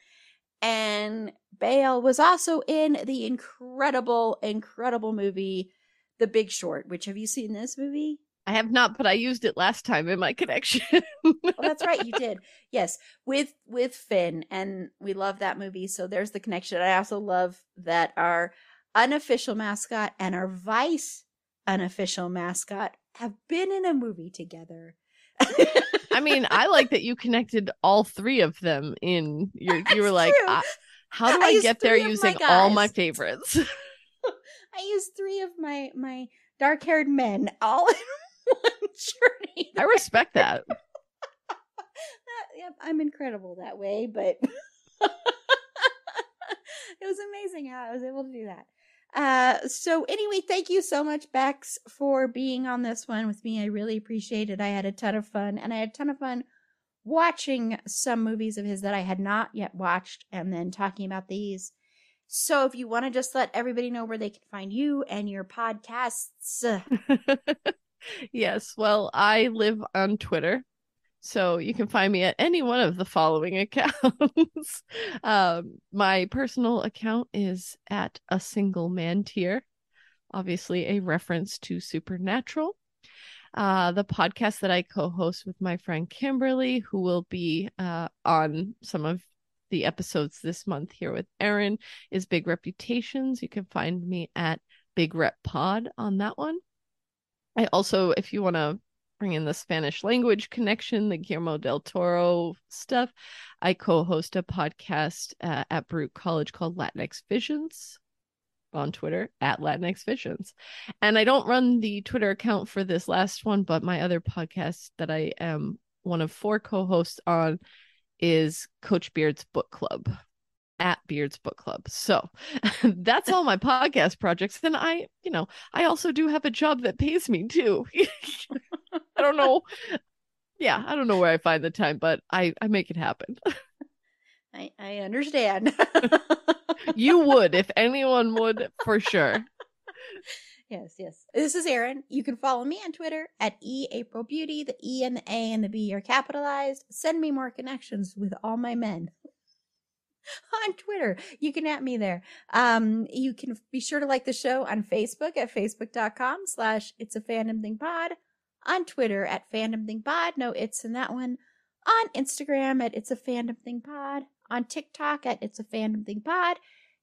S1: And Bale was also in the incredible, incredible movie, The Big Short, which have you seen this movie?
S2: I have not, but I used it last time in my connection.
S1: Oh, that's right, you did. Yes, with with Finn, and we love that movie. So there's the connection. I also love that our unofficial mascot and our vice unofficial mascot have been in a movie together.
S2: I mean, I like that you connected all three of them in your. You were like. How do
S1: I
S2: I, get there
S1: of my
S2: using all my favorites?
S1: I used three of my my dark haired men all in one journey.
S2: I respect that.
S1: That- yep, I'm incredible that way, but it was amazing how I was able to do that. Uh, so anyway, thank you so much, Bex, for being on this one with me. I really appreciate it. I had a ton of fun, and I had a ton of fun watching some movies of his that I had not yet watched, and then talking about these. So if you want to just let everybody know where they can find you and your podcasts,
S2: yes. Well, I live on Twitter. So you can find me at any one of the following accounts. um, my personal account is at a single man tier, obviously a reference to Supernatural. Uh, the podcast that I co-host with my friend Kimberly, who will be uh, on some of the episodes this month here with Erin, is Big Reputations. You can find me at Big Rep Pod on that one. I also, if you want to bring in the Spanish language connection, the Guillermo del Toro stuff, I co host a podcast uh, at Brute College called Latinx Visions. on Twitter at Latinx Visions. And I don't run the Twitter account for this last one, but my other podcast that I am one of four co-hosts on is Coach Beard's Book Club at Beard's Book Club. So that's all my podcast projects. Then I, you know, I also do have a job that pays me too. I don't know. Yeah, I don't know where I find the time, but I I make it happen.
S1: I, I understand.
S2: you would if anyone would for sure.
S1: Yes, yes. This is Erin. You can follow me on Twitter at E April Beauty. The E and the A and the B are capitalized. Send me more connections with all my men on Twitter. You can at me there. Um, you can be sure to like the show on Facebook at facebook.com slash it's a fandom thing pod, on Twitter at fandom thing pod. No, it's in that one. On Instagram at it's a fandom thing pod, on TikTok at it's a fandom thing pod.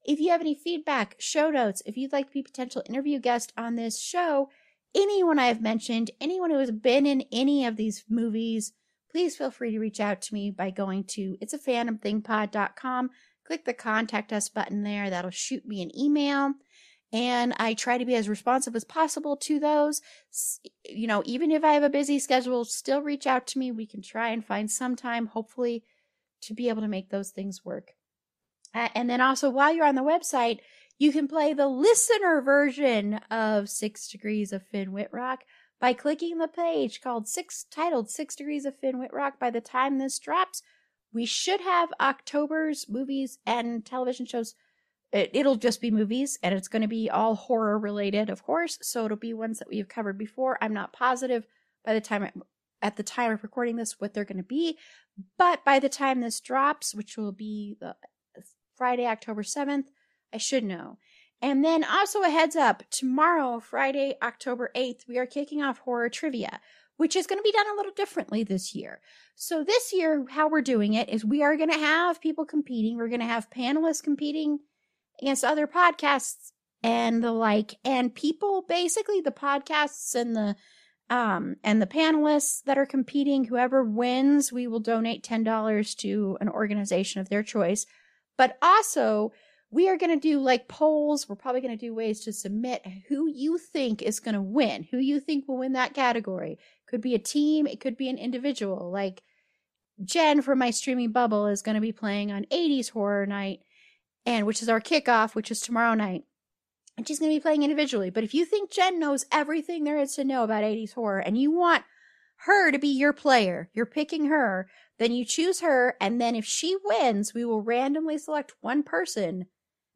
S1: If you have any feedback, show notes, if you'd like to be a potential interview guest on this show, anyone I have mentioned, anyone who has been in any of these movies, please feel free to reach out to me by going to it's a fandomthingpod.com. Click the contact us button there. That'll shoot me an email. And I try to be as responsive as possible to those. You know, even if I have a busy schedule, still reach out to me. We can try and find some time, hopefully, to be able to make those things work. Uh, and then also, while you're on the website, you can play the listener version of Six Degrees of Finn Wittrock by clicking the page called Six titled Six Degrees of Finn Wittrock. By the time this drops, we should have October's movies and television shows. It, will just be movies, and it's going to be all horror related, of course. So it'll be ones that we've covered before. I'm not positive by the time at the time of recording this what they're going to be, but by the time this drops, which will be the Friday, October 7th, I should know. And then also a heads up tomorrow, Friday, October 8th, we are kicking off horror trivia, which is going to be done a little differently this year. So, this year, how we're doing it is we are going to have people competing. We're going to have panelists competing against other podcasts and the like. And people, basically, the podcasts and the um, and the panelists that are competing, whoever wins, we will donate $10 to an organization of their choice. But also, we are going to do like polls. We're probably going to do ways to submit who you think is going to win, who you think will win that category. Could be a team, it could be an individual. Like Jen from my streaming bubble is going to be playing on 80s horror night, and which is our kickoff, which is tomorrow night. And she's going to be playing individually. But if you think Jen knows everything there is to know about 80s horror and you want her to be your player, you're picking her, then you choose her. And then if she wins, we will randomly select one person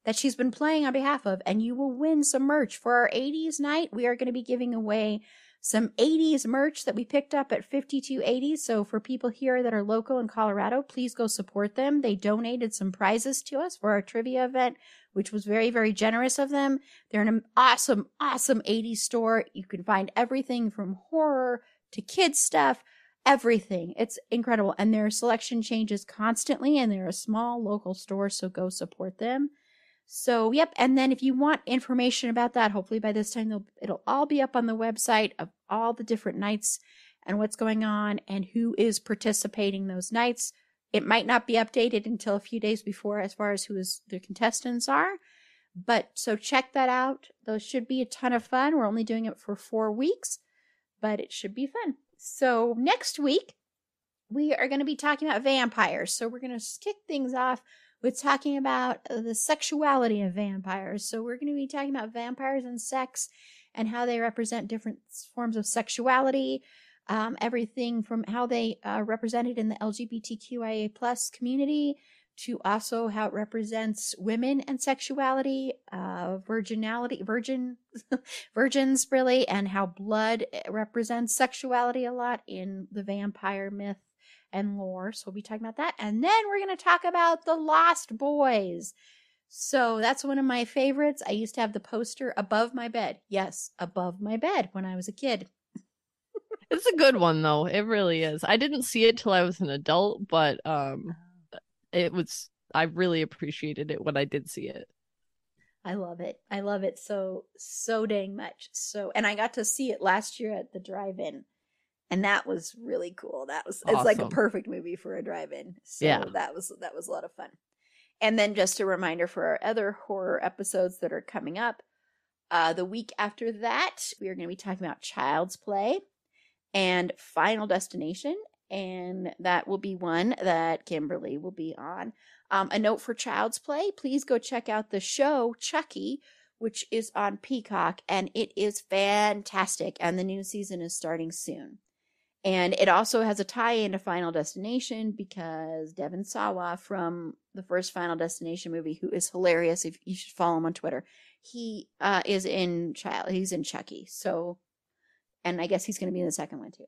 S1: that she's been playing on behalf of, and you will win some merch. For our 80s night, we are going to be giving away some 80s merch that we picked up at 5280s. So for people here that are local in Colorado, please go support them. They donated some prizes to us for our trivia event, which was very, very generous of them. They're an awesome, awesome 80s store. You can find everything from horror to kids stuff, everything. It's incredible. And their selection changes constantly and they're a small local store. So go support them. So, yep. And then if you want information about that, hopefully by this time it'll all be up on the website of all the different nights and what's going on and who is participating those nights. It might not be updated until a few days before as far as who is the contestants are. But so check that out. Those should be a ton of fun. We're only doing it for four weeks, but it should be fun. So next week, we are going to be talking about vampires. So we're going to kick things off with talking about uh, the sexuality of vampires. So we're going to be talking about vampires and sex and how they represent different forms of sexuality. Um, everything from how they are uh, represented in the LGBTQIA plus community to also how it represents women and sexuality, uh, virginality, virgin, virgins really, and how blood eh, represents sexuality a lot in the vampire myth and lore. So we'll be talking about that. And then we're going to talk about the Lost Boys. So that's one of my favorites. I used to have the poster above my bed. Yes, above my bed when I was a kid.
S2: it's a good one though. It really is. I didn't see it till I was an adult, but um it was I really appreciated it when I did see it.
S1: I love it. I love it so so dang much. So and I got to see it last year at the drive-in and that was really cool. That was awesome. it's like a perfect movie for a drive-in. So yeah. that was that was a lot of fun. And then just a reminder for our other horror episodes that are coming up. Uh, the week after that, we are going to be talking about Child's Play and Final Destination. And that will be one that Kimberly will be on. Um, a note for Child's Play please go check out the show Chucky, which is on Peacock, and it is fantastic. And the new season is starting soon. And it also has a tie in to Final Destination because Devon Sawa from the first Final Destination movie, who is hilarious, if you should follow him on Twitter, he uh, is in Child. He's in Chucky. So, and I guess he's going to be in the second one too.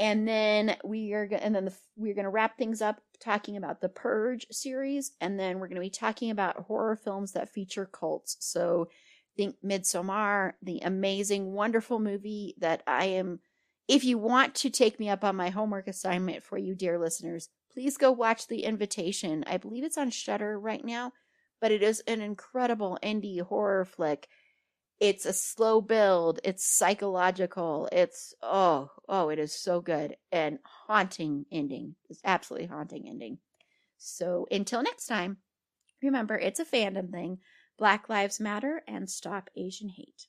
S1: And then we are, and then the, we're going to wrap things up talking about the Purge series, and then we're going to be talking about horror films that feature cults. So, think Midsommar, the amazing, wonderful movie that I am. If you want to take me up on my homework assignment for you, dear listeners, please go watch The Invitation. I believe it's on Shudder right now, but it is an incredible indie horror flick. It's a slow build. It's psychological. It's oh oh, it is so good and haunting ending. It's absolutely haunting ending. So until next time, remember it's a fandom thing. Black Lives Matter and stop Asian hate.